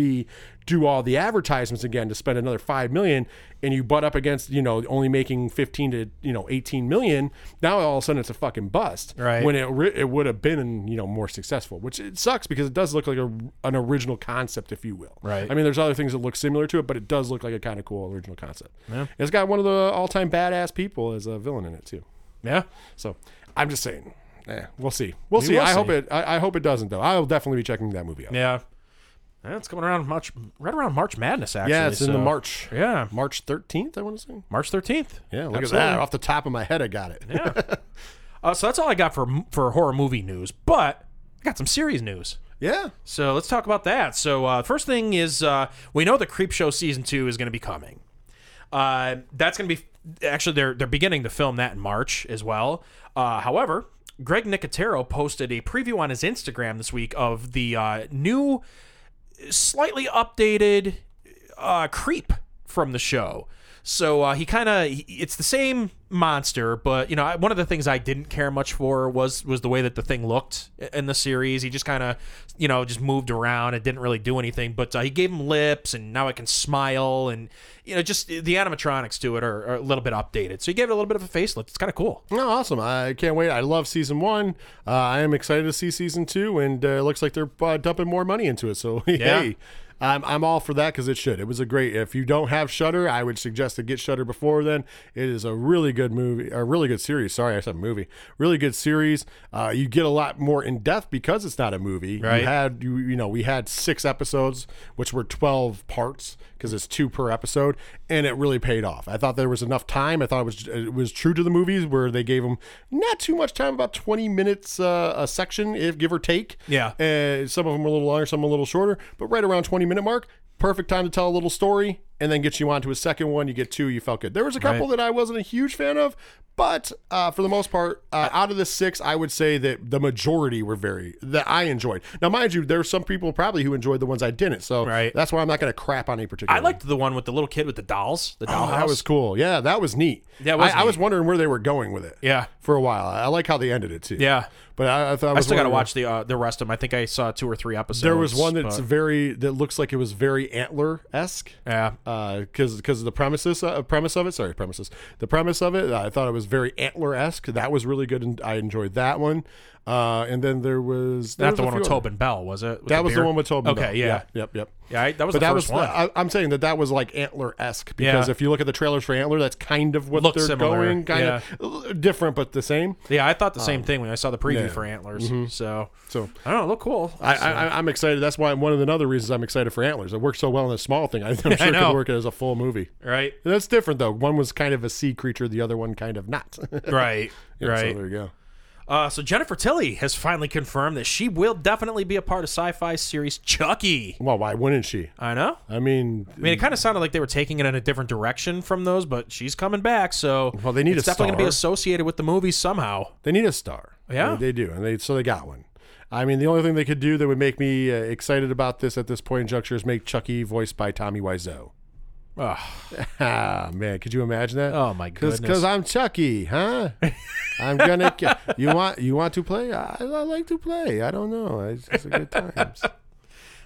redo all the advertisements again to spend another five million, and you butt up against, you know, only making fifteen to you know eighteen million, now all of a sudden it's a fucking bust. Right. When it re- it would have been you know more successful, which it sucks because it does look like a, an original concept, if you will. Right. I mean, there's other things that look similar to it, but it does look like a kind of cool original concept. Yeah. It's got one of the all-time badass people as a villain in it too. yeah So I'm just saying, eh, we'll see. We'll We see. I see. hope it. I, I hope it doesn't though. I'll definitely be checking that movie out. yeah Yeah, it's coming around March, right around March Madness. Actually, yeah, it's in the March. Yeah, March 13th, I want to say. March thirteenth. Yeah, look Absolutely. at that. Off the top of my head, I got it. Yeah. uh, so that's all I got for for horror movie news. But I got some series news. yeah. So let's talk about that. So uh, first thing is uh, we know the Creepshow season two is going to be coming. Uh, that's going to be actually they're they're beginning to film that in March as well. Uh, however, Greg Nicotero posted a preview on his Instagram this week of the uh, new, slightly updated uh, Creep from the show. So uh, he kind of it's the same monster, but you know I- one of the things I didn't care much for was was the way that the thing looked in the series. He just kind of you know just moved around and didn't really do anything. But uh, he gave him lips, and now it can smile, and you know just the animatronics to it are, are a little bit updated. So he gave it a little bit of a facelift. It's kind of cool. No, awesome. I can't wait. I love season one. Uh, I am excited to see season two, and uh, it looks like they're uh, dumping more money into it. So, hey, I'm, I'm all for that because it should. It was a great. If you don't have Shudder, I would suggest to get Shudder before then. It is a really good movie, a really good series. Sorry, I said movie. Really good series. Uh, you get a lot more in depth because it's not a movie. Right. You had you you know we had six episodes, which were 12 parts because it's two per episode, and it really paid off. I thought there was enough time. I thought it was it was true to the movies where they gave them not too much time, about 20 minutes uh, a section, if give or take. Yeah. Uh, some of them were a little longer, some a little shorter, but right around 20 minute mark. Perfect time to tell a little story and then get you on to a second one. You get two, you felt good. There was a couple Right. that I wasn't a huge fan of, but uh, for the most part, uh, out of the six, I would say that the majority were very that I enjoyed. Now, mind you, there are some people probably who enjoyed the ones I didn't, so Right. that's why I'm not going to crap on any particular. I liked the one with the little kid with the dolls, the Oh, dollhouse. that was cool. Yeah, that was neat. Yeah, was I, I was wondering where they were going with it. Yeah. for a while. I like how they ended it too. Yeah. but I, I thought I, I still got to watch the uh, the rest of them. I think I saw two or three episodes. There was one that's but- very that looks like it was very antler esque. yeah. Because because the premises uh, premise of it. Sorry, premises. The premise of it. I thought it was very antler esque. That was really good, and I enjoyed that one. Uh, and then there was there Not was the one with Tobin Bell, was it? With That was the one with Tobin. Bell. Okay, Bell. yeah. Yep. Yep. Yeah, I, that was But the that first was one. I, I'm saying that that was like antler esque because Yeah. if you look at the trailers for antler, that's kind of what Looks they're similar, going, kind of different but the same. yeah, I thought the same thing when I saw the preview Um, yeah. for Antlers. So So I don't know, look cool. I, I, I'm excited. That's why one of the other reasons I'm excited for antlers. It worked so well in a small thing. I'm sure it could work as a full movie. right, That's different though. One was kind of a sea creature, the other one kind of not. right, Yeah, right. So there you go. Uh, so Jennifer Tilly has finally confirmed that she will definitely be a part of Syfy series Chucky. Well, why wouldn't she? I know. I mean, I mean, it kind of sounded like they were taking it in a different direction from those, but she's coming back, so Well, they need it's definitely going to be associated with the movie somehow. they need a star. Yeah. they, they do, and they so they got one. I mean, the only thing they could do that would make me uh, excited about this at this point in juncture is make Chucky voiced by Tommy Wiseau. Ugh. Ah, man, could you imagine that? Oh, my goodness. Because I'm Chucky, huh? I'm gonna. ki- you want you want to play? I, I like to play. I don't know. It's just a good times.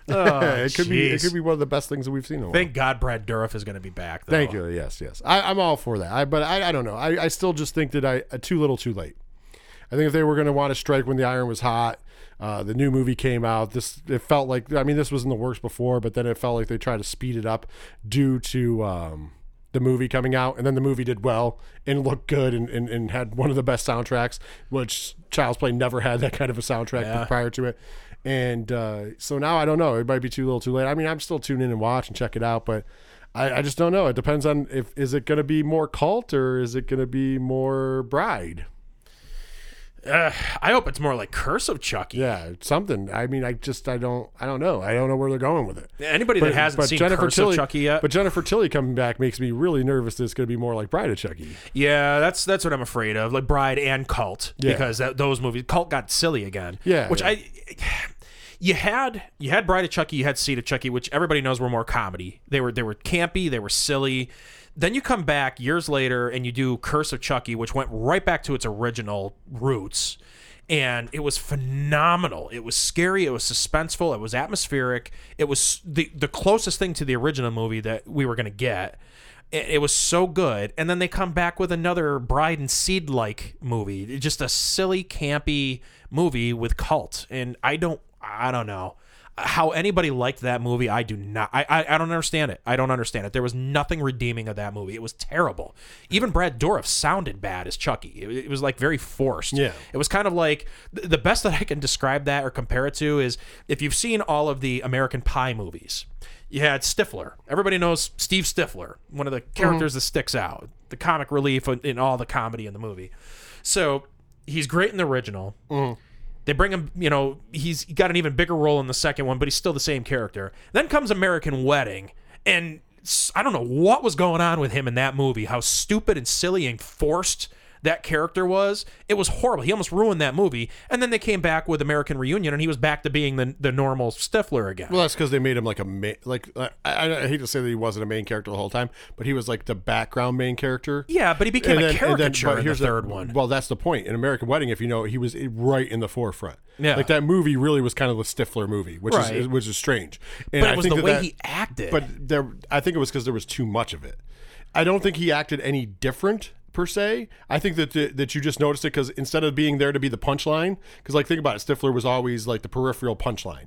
Oh, it could be. It could be one of the best things that we've seen. In a while. Thank God Brad Dourif is going to be back. Though. Thank you. Yes, yes. I, I'm all for that. I, but I, I don't know. I, I still just think that I uh, too little, too late. I think if they were going to want to strike when the iron was hot, uh, the new movie came out. This it felt like. I mean, this was in the works before, but then it felt like they tried to speed it up due to um, the movie coming out, and then the movie did well and looked good and, and, and had one of the best soundtracks, which Child's Play never had that kind of a soundtrack Yeah. prior to it. And uh, so now I don't know. It might be too little, too late. I mean, I'm still tune in and watch and check it out, but I, I just don't know. It depends on if is it going to be more cult or is it going to be more bride. Uh, I hope it's more like Curse of Chucky. Yeah, something. I mean, I just I don't I don't know. I don't know where they're going with it. Anybody that hasn't seen Curse Tilly, of Chucky yet, but Jennifer Tilly coming back makes me really nervous. That it's going to be more like Bride of Chucky. yeah, that's that's what I'm afraid of, like Bride and Cult, Yeah. because that, those movies, Cult got silly again. Yeah, which yeah. I. You had you had Bride of Chucky, you had Seed of Chucky, which everybody knows were more comedy. They were they were campy, they were silly. Then you come back years later and you do Curse of Chucky, which went right back to its original roots. And it was phenomenal. It was scary. It was suspenseful. It was atmospheric. It was the the closest thing to the original movie that we were going to get. It, it was so good. And then they come back with another Bride and Seed like movie. Just a silly, campy movie with cult. And I don't, I don't know. How anybody liked that movie, I do not. I, I I don't understand it. I don't understand it. There was nothing redeeming of that movie. It was terrible. Even Brad Dourif sounded bad as Chucky. It, it was like very forced. Yeah. It was kind of like th- the best that I can describe that or compare it to is if you've seen all of the American Pie movies. You had Stifler. Everybody knows Steve Stifler, one of the mm-hmm. characters that sticks out, the comic relief in- in all the comedy in the movie. So he's great in the original. Mm-hmm. They bring him, you know, he's got an even bigger role in the second one, but he's still the same character. Then comes American Wedding, and I don't know what was going on with him in that movie, how stupid and silly and forced that character was. It was horrible. He almost ruined that movie. And then they came back with American Reunion, and he was back to being the, the normal Stifler again. Well, that's because they made him like a ma- like I, I, I hate to say that he wasn't a main character the whole time, but he was like the background main character. yeah, but he became a caricature but in the here's third one. Well, that's the point. In American Wedding, if you know, he was right in the forefront. Yeah. like that movie really was kind of a Stifler movie, which Right. is which is strange. And But I it was think the that way that- he acted. But there, I think it was because there was too much of it. I don't think he acted any different per se. I think that the, that you just noticed it because instead of being there to be the punchline, because like think about it, Stifler was always like the peripheral punchline.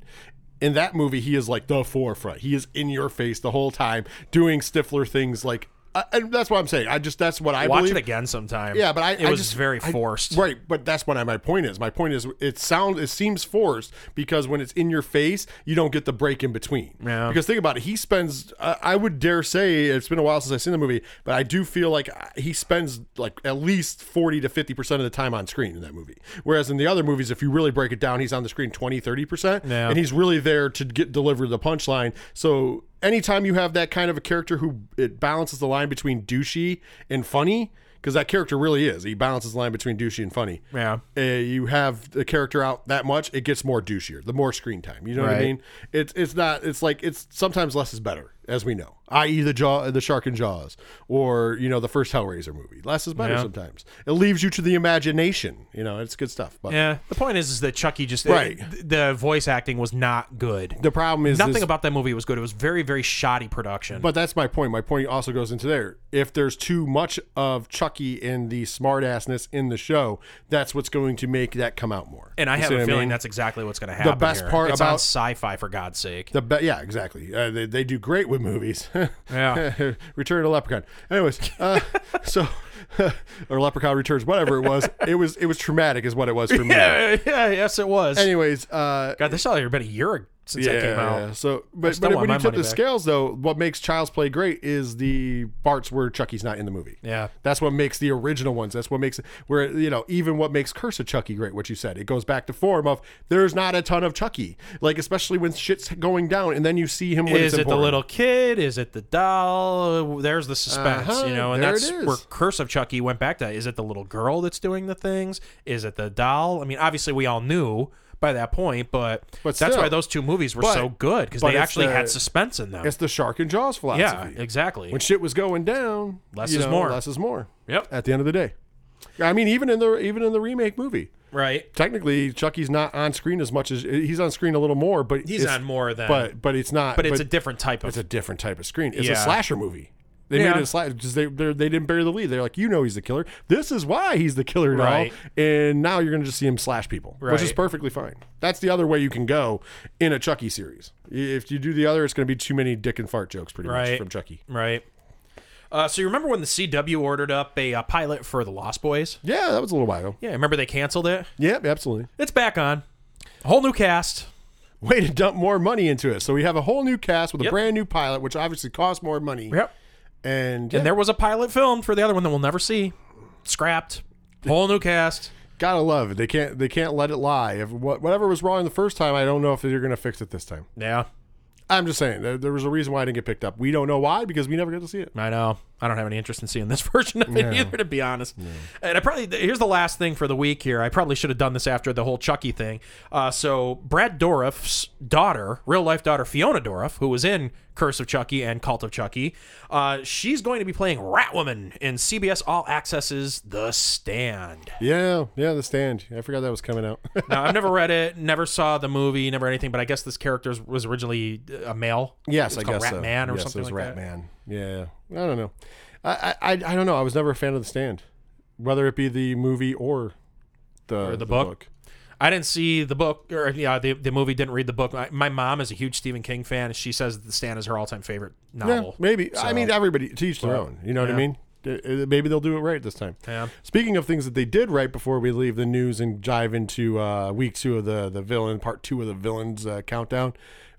In that movie, he is like the forefront. He is in your face the whole time, doing Stifler things like. Uh, and that's what I'm saying. I just that's what I Watch believe. it again sometime. Yeah, but I it I was just- very I- forced. right? But that's what I, my point is. My point is, it sounds it seems forced because when it's in your face, you don't get the break in between. Yeah. Because think about it, he spends. Uh, I would dare say it's been a while since I've seen the movie, but I do feel like he spends like at least forty to fifty percent of the time on screen in that movie. Whereas in the other movies, if you really break it down, he's on the screen 20 30 percent, Yeah. and he's really there to get deliver the punchline. So anytime you have that kind of a character who it balances the line between douchey and funny because that character really is. He balances the line between douchey and funny. Yeah. uh, you have the character out that much it gets more douchier the more screen time you know what i mean? It's it's not it's like it's sometimes less is better as we know i.e the jaw the shark and jaws or you know the first hellraiser movie less is better Yeah. sometimes it leaves you to the imagination you know it's good stuff but Yeah. The point is, is that Chucky just Right. th- the voice acting was not good. the problem is Nothing this- about that movie was good. It was very, very shoddy production. But that's my point. My point also goes into there. If there's too much of Chucky and the smartassness in the show, that's what's going to make that come out more. and I You have a feeling mean? that's exactly what's going to happen. The best here. part it's about- Syfy for God's sake. the be- yeah, exactly. Uh, they, they do great with movies. Yeah. Return to Leprechaun. Anyways, uh, so or Leprechaun Returns, whatever it was, it was it was traumatic, is what it was for me. yeah, yeah, yes, it was. Anyways, uh, God, this only been a year since that came out. Yeah. So, but, but when you tip the back. scales, though, what makes Child's Play great is the parts where Chucky's not in the movie. Yeah. That's what makes the original ones. That's what makes it where you know even what makes Curse of Chucky great. What you said, it goes back to form of there's not a ton of Chucky, like especially when shit's going down, and then you see him. When Is it the little kid? Is it the doll? There's the suspense, Uh-huh, you know, and there that's is. where Curse of Chucky went back to. Is it the little girl that's doing the things? Is it the doll? I mean, obviously we all knew by that point, but, But that's still. why those two movies were But- so good because they actually the- had suspense in them. It's the shark and jaws philosophy. Yeah, exactly. When shit was going down, Less is know, more. Less is more. Yep. At the end of the day, I mean, even in the even in the remake movie, right. technically Chucky's not on screen as much as he's on screen a little more, but He's on more than, but but it's not. but it's a different type of. it's a different type of screen. It's Yeah. a slasher movie. They Yeah. made it a slasher because they they're- didn't bury the lead. They're like, you know, he's the killer. This is why he's the killer now. Right. And now you're gonna just see him slash people, which is perfectly fine. That's the other way you can go in a Chucky series. If you do the other, it's gonna be too many dick and fart jokes, pretty much from Chucky. right. Uh, so you remember when the CW ordered up a, uh pilot for the Lost Boys? Yeah, that was a little while ago. Yeah, remember they canceled it. Yep, absolutely. It's back on. A whole new cast. Way to dump more money into it. So we have a whole new cast with a Yep. brand new pilot, which obviously costs more money. Yep. And, yeah, And there was a pilot filmed for the other one that we'll never see. Scrapped. Whole new cast. gotta love it. They can't they can't let it lie. If what, whatever was wrong the first time, I don't know if they're gonna fix it this time. Yeah, I'm just saying there, there was a reason why I didn't get picked up. We don't know why because we never got to see it. I know. I don't have any interest in seeing this version of it either, to be honest. And I probably here's the last thing for the week here. I probably should have done this after the whole Chucky thing. Uh, so Brad Dourif's daughter, real life daughter Fiona Dourif, who was in Curse of Chucky and Cult of Chucky, uh, she's going to be playing Ratwoman in CBS All Access's The Stand. Yeah, yeah, the stand. I forgot that was coming out. Now I've never read it, never saw the movie, never anything, but I guess this character was originally a male. yes, I guess Rat so. Man or yes, something it was like Rat that. Man. Yeah, I don't know. I, I I I don't know. I was never a fan of the stand, whether it be the movie or the the book? I didn't see the book or yeah, the the movie. Didn't read the book. My, my mom is a huge Stephen King fan. She says The Stand is her all time favorite Yeah, novel. maybe. I mean, everybody to each their own. You know what I mean? Maybe they'll do it right this time. Yeah. Speaking of things that they did right before we leave the news and dive into uh, week two of the the villain part two of the villains uh, countdown,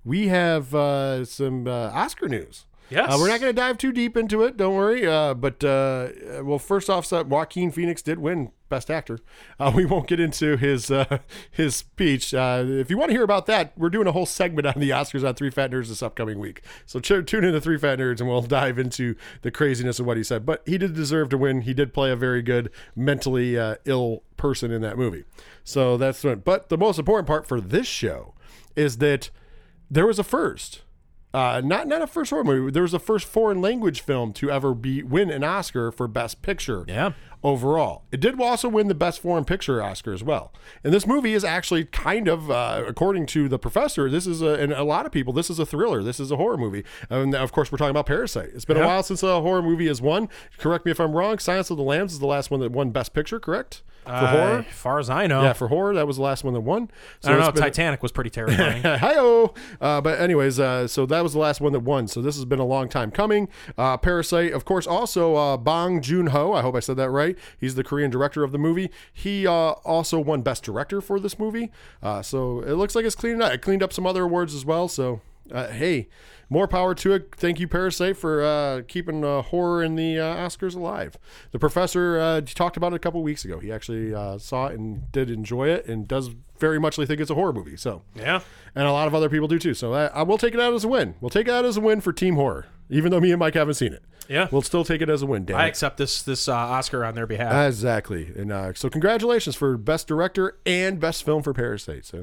we have uh, some uh, Oscar news. Yes. Uh, we're not going to dive too deep into it. Don't worry. Uh, but uh, well, first off, Joaquin Phoenix did win Best Actor. Uh, we won't get into his uh, his speech. Uh, if you want to hear about that, we're doing a whole segment on the Oscars on Three Fat Nerds this upcoming week. So ch- tune in to Three Fat Nerds, and we'll dive into the craziness of what he said. But he did deserve to win. He did play a very good mentally uh, ill person in that movie. So that's what. But the most important part for this show is that there was a first. Uh, not not a first horror movie. There was the first foreign language film to ever be win an Oscar for Best Picture. Yeah. Overall, it did also win the Best Foreign Picture Oscar as well. And this movie is actually kind of, uh, according to the professor, this is a, and a lot of people, this is a thriller. This is a horror movie. And of course, we're talking about Parasite. It's been a while since a horror movie has won. Correct me if I'm wrong. Silence of the Lambs is the last one that won Best Picture. Correct for Uh, horror. as far as I know. Yeah, for horror, that was the last one that won. So I don't know. been- Titanic was pretty terrifying. Hi-oh. Uh, but anyways, uh, so that was the last one that won. So this has been a long time coming. Uh, Parasite, of course, also uh, Bong Joon-ho. I hope I said that right. He's the Korean director of the movie. He uh, also won Best Director for this movie. Uh, so it looks like it's cleaned up. It cleaned up some other awards as well. So uh, hey, more power to it. Thank you, Parasite, for uh, keeping uh, horror in the uh, Oscars alive. The professor uh, talked about it a couple weeks ago. He actually uh, saw it and did enjoy it, and does very muchly think it's a horror movie. So yeah. and a lot of other people do too. So I, I will take it out as a win. We'll take it out as a win for Team Horror, even though me and Mike haven't seen it. Yeah. We'll still take it as a win. Damn I accept this this uh, Oscar on their behalf. Exactly. And uh, so congratulations for best director and best film for Parasite. So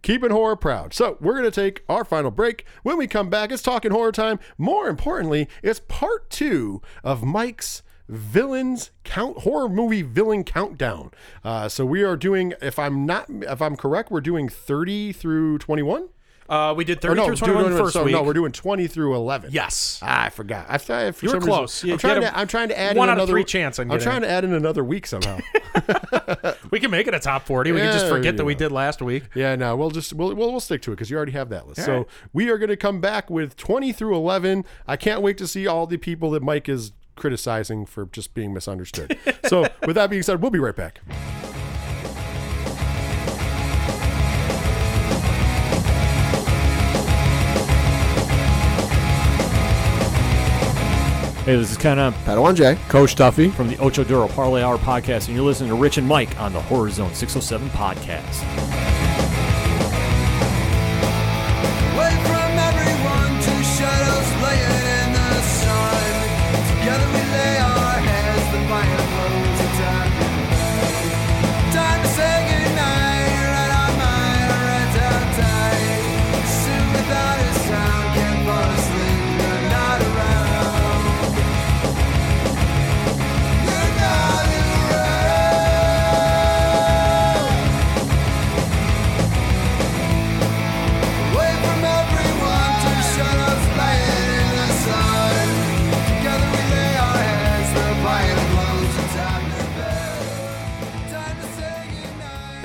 keeping horror proud. So we're going to take our final break. When we come back, it's talking horror time. More importantly, it's part two of Mike's villains count horror movie villain countdown. Uh, so we are doing, if I'm not, if I'm correct, we're doing 30 through 21. Uh, we did 30 no, through do- 21 no, no, first so, week. no, we're doing 20 through 11. yes. Ah, I forgot. I thought for You were some reason- close. You I'm trying to. I'm trying to add one in out of three chance I'm I'm trying to add in another week somehow. We can make it a top 40. We can just Yeah, forget that we did last week. yeah, no, we'll just we'll we'll, we'll stick to it because you already have that list. All so right. we are going to come back with 20 through 11. I can't wait to see all the people that Mike is criticizing for just being misunderstood. so with that being said, we'll be right back. Hey, this is Ken Up, Padawan J. Coach Duffy. from the Ocho Duro Parlay Hour podcast, and you're listening to Rich and Mike on the Horror Zone 607 podcast.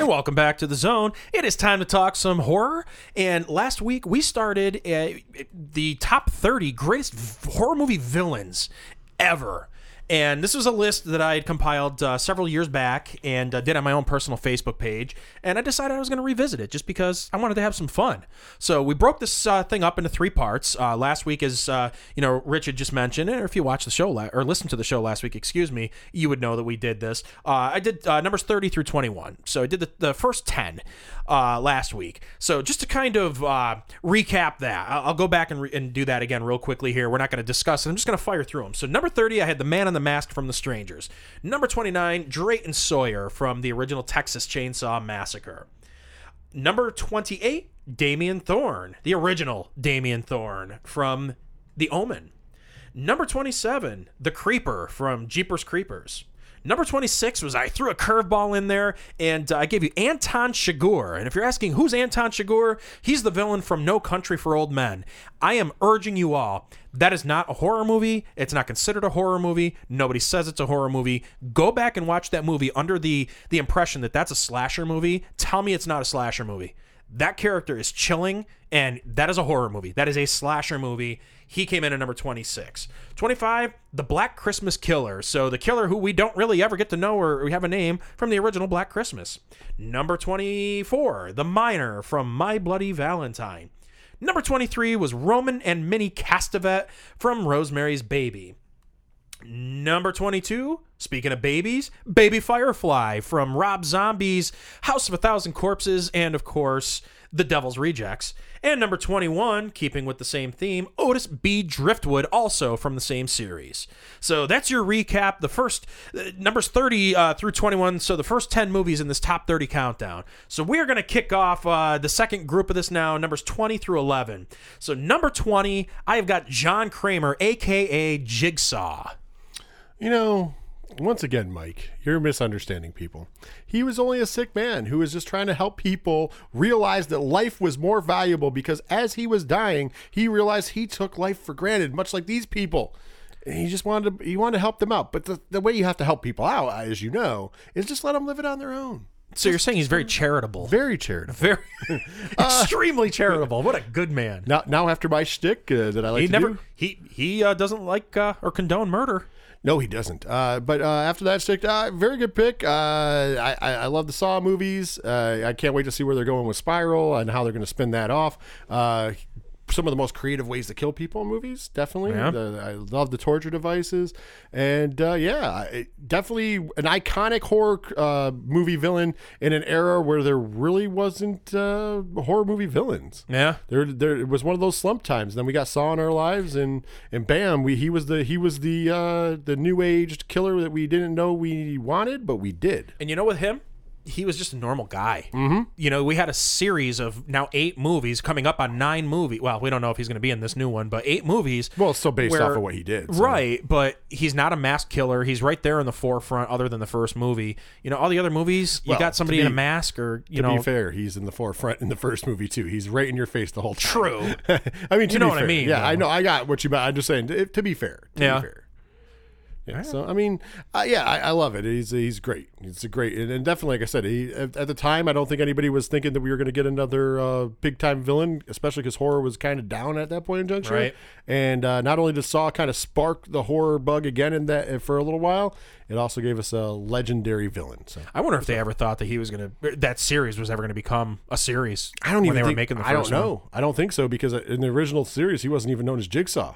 Welcome back to the zone. It is time to talk some horror. And last week we started uh, the top 30 greatest horror movie villains ever. And this was a list that I had compiled uh, several years back and uh, did on my own personal Facebook page. And I decided I was going to revisit it just because I wanted to have some fun. So we broke this uh, thing up into three parts. Uh, last week, as uh, you know, Rich had just mentioned, or if you watched the show la- or listened to the show last week, excuse me, you would know that we did this. Uh, I did numbers 30 through 21. So I did the, the first 10 uh, last week. So just to kind of recap that, I'll, I'll go back and, re- and do that again real quickly here. We're not going to discuss it. I'm just going to fire through them. So number 30, I had the Man on the Mask from The Strangers. Number 29, Drayton Sawyer from the original Texas Chainsaw Massacre. Number 28, Damien Thorne, the original Damien Thorne from The Omen. Number 27, The Creeper from Jeepers Creepers. Number 26 was I threw a curveball in there and uh, I gave you Anton Chigurh. And if you're asking who's Anton Chigurh, he's the villain from No Country for Old Men. I am urging you all, that is not a horror movie. It's not considered a horror movie. Nobody says it's a horror movie. Go back and watch that movie under the the impression that that's a slasher movie. Tell me it's not a slasher movie. That character is chilling, and that is a horror movie. That is a slasher movie. He came in at number 26. 25, The Black Christmas Killer. So the killer who we don't really ever get to know or we have a name from the original Black Christmas. Number 24, The Miner from My Bloody Valentine. Number 23 was Roman and Minnie Castevet from Rosemary's Baby. Number 22, speaking of babies, Baby Firefly from Rob Zombie's House of a Thousand Corpses, and of course, The Devil's Rejects. And number 21, keeping with the same theme, Otis B. Driftwood, also from the same series. So that's your recap. The first, uh, numbers 30 uh, through 21, so the first 10 movies in this top 30 countdown. So we are going to kick off uh, the second group of this now, numbers 20 through 11. So number 20, I have got John Kramer, aka Jigsaw. You know, once again, Mike, you're misunderstanding people. He was only a sick man who was just trying to help people realize that life was more valuable because as he was dying, he realized he took life for granted, much like these people. And he just wanted to he wanted to help them out. But the, the way you have to help people out, as you know, is just let them live it on their own. So you're saying he's very charitable. Very charitable. Very, extremely charitable. What a good man. Now, now after my shtick uh, that I like He to never do, he he uh, doesn't like uh, or condone murder. No, he doesn't. Uh, but uh, after that stick, uh, very good pick. Uh, I, I love the Saw movies. Uh, I can't wait to see where they're going with Spiral and how they're going to spin that off. Some of the most creative ways to kill people in movies, definitely. Yeah. The- I love the torture devices, and uh, yeah, it, definitely an iconic horror uh, movie villain in an era where there really wasn't uh, horror movie villains. Yeah. There, there it was one of those slump times. Then we got Saw in our lives, and and bam, we he was the he was the uh, the new aged killer that we didn't know we wanted, but we did. And you know, with him, he was just a normal guy. Mm-hmm. You know, we had a series of now eight movies coming up on nine movies. Well, we don't know if he's going to be in this new one, but eight movies. Well, it's still based where- off of what he did, so. Right, but he's not a mask killer. He's right there in the forefront, other than the first movie. You know, all the other movies, you got somebody in a mask or, you To know. be fair, he's in the forefront in the first movie too. He's right in your face the whole time. True. I mean, to You know be what I mean, Yeah, I know. I got what you meant. I'm just saying. To, to be fair. To Yeah. Be fair. Yeah. So I mean, uh, yeah, I, I love it. He's he's great. He's a great, and, and definitely, like I said, he at, at the time, I don't think anybody was thinking that we were going to get another uh, big time villain, especially because horror was kind of down at that point in juncture. Right. And uh, not only did Saw kind of spark the horror bug again in that for a little while, it also gave us a legendary villain. So I wonder if they ever thought that he was going to, that series was ever going to become a series. I don't when even they think, were making the I don't first one. know. I don't think so because in the original series, he wasn't even known as Jigsaw.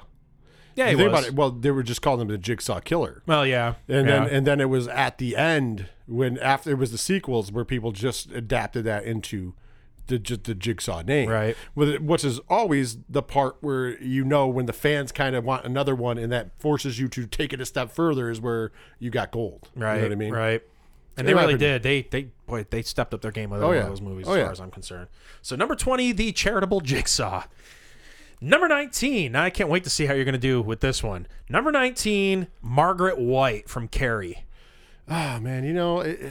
Yeah, You he think was. about it. Well, they were just calling him the Jigsaw Killer. Well, yeah. And yeah. then and then it was at the end when after it was the sequels where people just adapted that into the just the Jigsaw name, Right. With which is always the part where you know when the fans kind of want another one, and that forces you to take it a step further is where you got gold. Right. You know what I mean? Right. And they really did. They they boy they stepped up their game with Oh, yeah. those movies Oh, as yeah. far as I'm concerned. So number twenty, the charitable jigsaw. Number nineteen. I can't wait to see how you're going to do with this one. Number nineteen, Margaret White from Carrie. Ah, man, you know, it,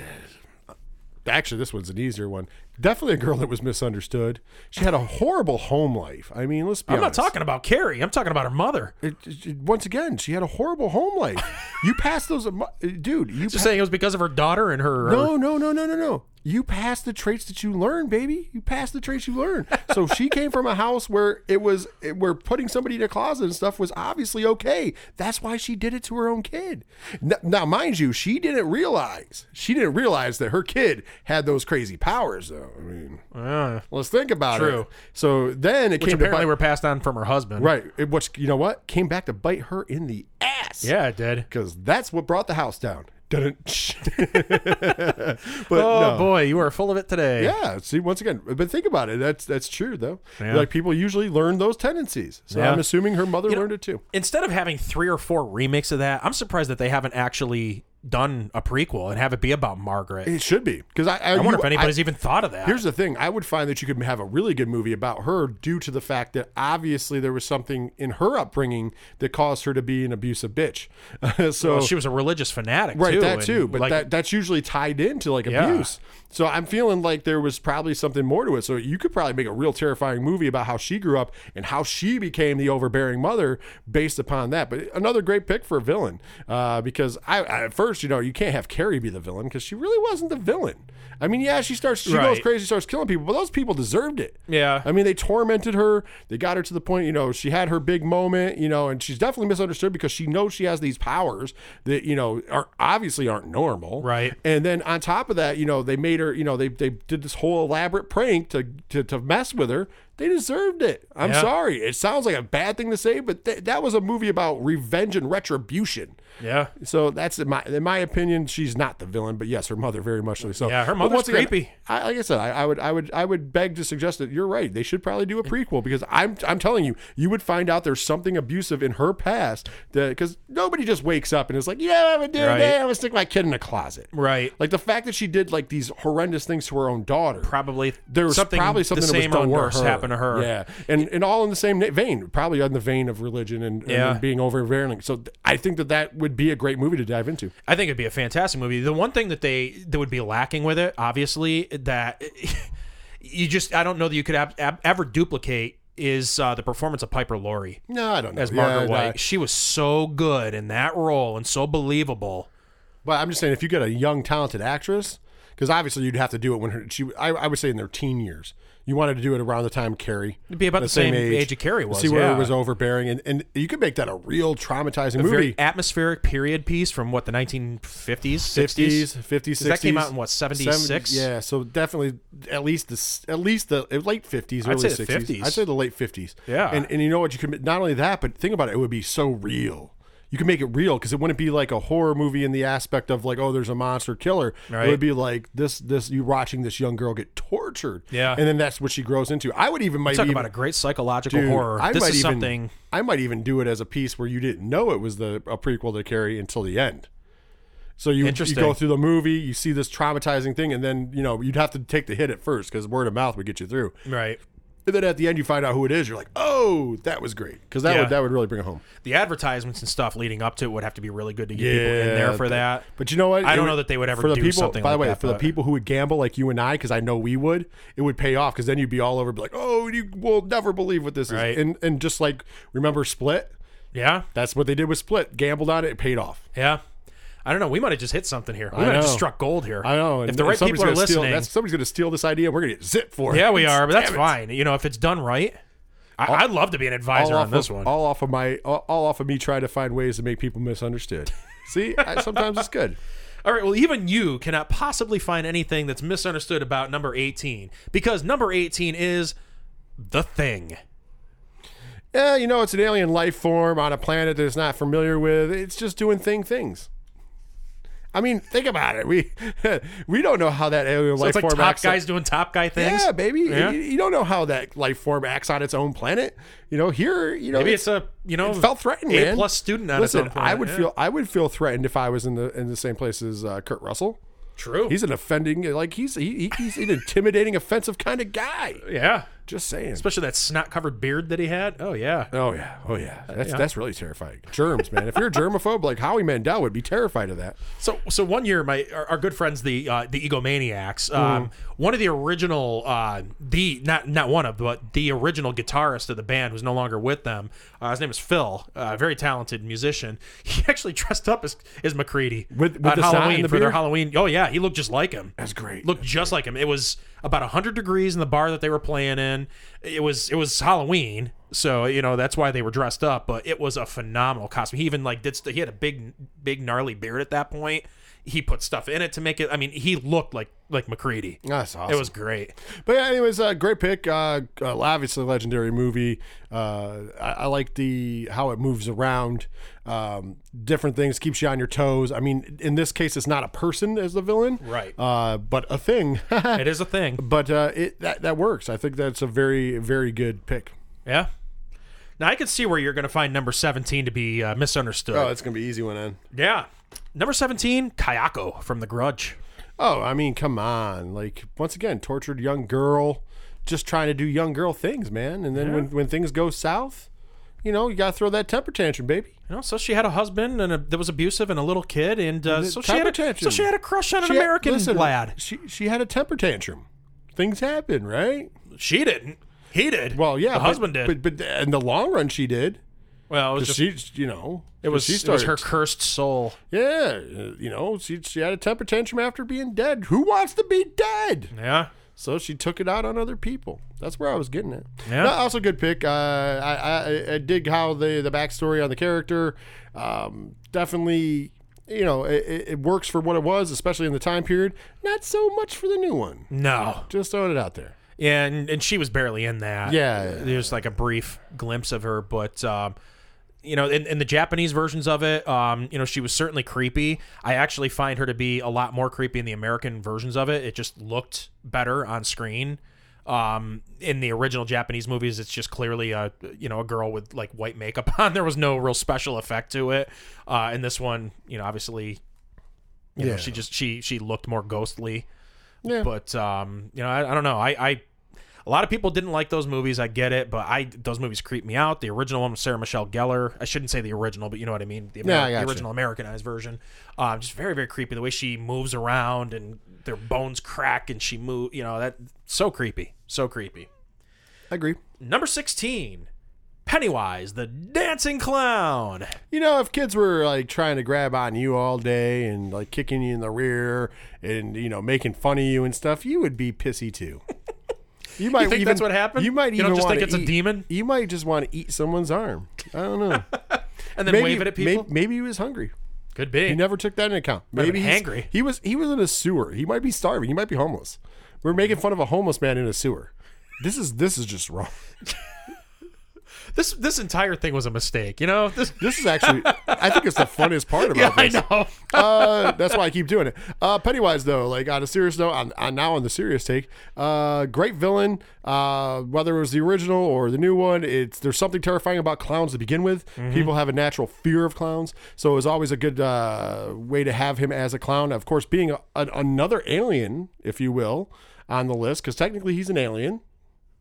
actually, this one's an easier one. Definitely a girl that was misunderstood. She had a horrible home life. I mean, let's be I'm not talking about Carrie. I'm talking about her mother. It, it- once again, she had a horrible home life. you passed those, uh, uh, dude. You Just pa- saying it was because of her daughter and her. no, no, no, no, no, no. You passed the traits that you learn, baby. You passed the traits you learn. So she came from a house where it was where putting somebody in a closet and stuff was obviously okay. That's why she did it to her own kid. N- Now, mind you, she didn't realize she didn't realize that her kid had those crazy powers. Though I mean, Uh, let's think about True. it. So then it which came apparently bite, were passed on from her husband. right. It, which you know what came back to bite her in the ass. Yeah, it did. because that's what brought the house down. Didn't. but Oh no. boy, you are full of it today. Yeah. See, once again, but think about it. That's that's true though. Yeah. Like people usually learn those tendencies. So Yeah. I'm assuming her mother You know- learned it too. Instead of having three or four remakes of that, I'm surprised that they haven't actually done a prequel and have it be about Margaret. It should be because I, I, I wonder you- if anybody's even thought of that. Here's the thing: I would find that you could have a really good movie about her due to the fact that obviously there was something in her upbringing that caused her to be an abusive bitch. so well, she was a religious fanatic, right, too, that too, but like, that that's usually tied into like Yeah. abuse. So I'm feeling like there was probably something more to it. So you could probably make a real terrifying movie about how she grew up and how she became the overbearing mother based upon that. But another great pick for a villain uh, because I, I at first you know you can't have Carrie be the villain because she really wasn't the villain. I mean, yeah, she starts she goes crazy, starts killing people, but those people deserved it. Yeah. I mean, they tormented her. They got her to the point, you know, she had her big moment, you know, and she's definitely misunderstood because she knows she has these powers that, you know, are obviously aren't normal. Right. And then on top of that, you know, they made her, you know, they, they did this whole elaborate prank to, to, to mess with her. They deserved it. I'm Yeah. sorry. It sounds like a bad thing to say, but th- that was a movie about revenge and retribution. yeah. So that's in my in my opinion, she's not the villain, but yes, her mother very much so. Yeah, her mother's once again, creepy. I, like I said, I, I would I would I would beg to suggest that you're right. They should probably do a prequel because I'm I'm telling you, you would find out there's something abusive in her past that because nobody just wakes up and is like, yeah, I'm gonna do Right. that. I'm gonna stick my kid in a closet. Right. Like the fact that she did like these horrendous things to her own daughter. Probably There was something, probably something that was done to worse her. Happened to her. Yeah, and and all in the same vein, probably in the vein of religion and, and Yeah. being overbearing. So I think that that would be a great movie to dive into. I think it'd be a fantastic movie. The one thing that they that would be lacking with it, obviously, that you just I don't know that you could ab- ab- ever duplicate is uh, the performance of Piper Laurie No, I don't know. as Margaret Yeah, White. nah. She was so good in that role and so believable. But I'm just saying, if you get a young, talented actress, because obviously you'd have to do it when her, she, I, I would say in their teen years. You wanted to do it around the time Carrie. It'd be about the same age age of Carrie was, See where yeah. it was overbearing, and, and you could make that a real traumatizing A movie. very atmospheric period piece from what the 1950s, 50s, 60s. 50s, 60s. that came out in, what, 76? 70s, yeah, so definitely at least the at least the late 50s, I'd early say the 60s. 50s. I'd say the late 50s. Yeah. and and you know what? You could not only that, but think about it. It would be so real. You can make it real because it wouldn't be like a horror movie in the aspect of like, oh, there's a monster killer. Right. It would be like this, this you watching this young girl get tortured. Yeah. and then that's what she grows into. I would even might Talk even, about a great psychological Dude, horror. I this might is even, something. I might even do it as a piece where you didn't know it was the a prequel to Carrie until the end. So you, you go through the movie, you see this traumatizing thing, and then you know you'd have to take the hit at first because word of mouth would get you through. Right. And then at the end, you find out who it is. You're like, oh, that was great because that Yeah. would that would really bring it home. The advertisements and stuff leading up to it would have to be really good to get people in there for th- that. But you know what? I It don't know that they would ever for the do people, something By the like way, that, for the but- people who would gamble like you and I, because I know we would, it would pay off because then you'd be all over, be like, oh, you will never believe what this Right. is. And and just like remember Split, Yeah. that's what they did with Split. Gambled on it, it paid off. Yeah. I don't know. We might have just hit something here. We I might have just struck gold here. I know. If the right people are listening, that's, somebody's going to steal this idea. We're going to get zip for it. yeah, we are, but that's Damn it. fine. You know, if it's done right, I, I'd love to be an advisor on off, this of, one. all off of my, all, all off of me trying to find ways to make people misunderstood. See, I, sometimes it's good. All right, well, even you cannot possibly find anything that's misunderstood about number 18 because number 18 is the thing. Yeah, you know, it's an alien life form on a planet that it's not familiar with. It's just doing thing things. I mean, think about it. We we don't know how that alien So life it's like form top acts. guys doing top guy things. yeah, baby. Yeah. You, you don't know how that life form acts on its own planet. You know, here, you know, Maybe it's a you know felt threatened, A plus student on Listen, its own I would yeah. feel I would feel threatened if I was in the in the same place as uh, Kurt Russell. true. He's an offending, like he's he, he's an intimidating, offensive kind of guy. yeah, Just saying. especially that snot covered beard that he had. Oh yeah. Oh yeah, oh yeah. That's yeah. that's really terrifying. Germs, man. If you're a germaphobe, like Howie Mandel would be terrified of that. So, so one year, my our, our good friends, the uh, the Egomaniacs, Mm. um, one of the original, uh, the not not one of, but the original guitarist of the band, was no longer with them. Uh, his name is Phil, a very talented musician. He actually dressed up as as MacReady With- with on Halloween the for their? Halloween. Oh yeah, he looked just like him. That's great. Looked just like him. It was about hundred degrees in the bar that they were playing in. It was it was Halloween, so you know that's why they were dressed up. But it was a phenomenal costume. He even like did st- he had a big big gnarly beard at that point. He put stuff in it to make it. I mean, he looked like like MacReady. That's awesome. It was great. But yeah, anyways, uh, great pick. Uh, uh, obviously, legendary movie. Uh, I, I like the how it moves around, um, different things, keeps you on your toes. I mean, in this case, it's not a person as the villain, Right. Uh, but a thing. It is a thing. but uh, it that that works. I think that's a very very good pick. Yeah. Now I can see where you're going to find number 17 to be uh, misunderstood. Oh, it's gonna be easy one, then. Yeah. Number 17, Kayako from The Grudge. Oh, I mean, come on. Like, once again, tortured young girl, just trying to do young girl things, man. And then when, when things go south, you know, you got to throw that temper tantrum, baby. You know, so she had a husband and a, that was abusive and a little kid, and uh, so she had a, tantrum. so she had a crush on an She had- American listen, lad. She, she had a temper tantrum. Things happen, right? She didn't. He did. Well, yeah. the but- husband did. But, but in the long run, she did. Well, it was just she, you know, it was she it was her cursed soul. Yeah, you know, she she had a temper tantrum after being dead. Who wants to be dead? Yeah. So she took it out on other people. That's where I was getting at. Yeah. No, also, good pick. Uh, I, I I dig how the the backstory on the character. Um, definitely, you know, it, it it works for what it was, especially in the time period. Not so much for the new one. No. Just throwing it out there. Yeah, and, and she was barely in that. Yeah. There's like a brief glimpse of her, but um, you know, in, in the Japanese versions of it, um, you know, she was certainly creepy. I actually find her to be a lot more creepy in the American versions of it. It just looked better on screen. Um, in the original Japanese movies, it's just clearly a you know a girl with like white makeup on. There was no real special effect to it. Uh, in this one, you know, obviously, you know, Yeah. she just she she looked more ghostly. Yeah. But um, you know, I, I don't know. I, I a lot of people didn't like those movies. I get it, but I those movies creep me out. The original one with Sarah Michelle Gellar. I shouldn't say the original, but you know what I mean. The, Yeah, I the original Americanized version. Um, just very very creepy. The way she moves around and their bones crack and she move. You know that so creepy, so creepy. I agree. Number sixteen, Pennywise the dancing clown. You know, if kids were like trying to grab on you all day and like kicking you in the rear and you know making fun of you and stuff, you would be pissy too. You might think even, that's what happened? You might You even don't just think it's a demon? You might just want to eat someone's arm. I don't know. And then maybe, wave it at people. Maybe, maybe he was hungry. Could be. He never took that into account. Maybe he's- hangry. He was he was in a sewer. He might be starving. He might be homeless. We're making fun of a homeless man in a sewer. This is this is just wrong. this this entire thing was a mistake. You know. This. This is actually I think it's the funniest part about Yeah, I this. know. uh, that's why I keep doing it. Uh, Pennywise, though, like on a serious note, on, on now on the serious take, uh, great villain. Uh, whether it was the original or the new one, it's there's something terrifying about clowns to begin with. People have a natural fear of clowns, so it was always a good uh, way to have him as a clown. Of course, being a, an, another alien, if you will, on the list, because technically he's an alien.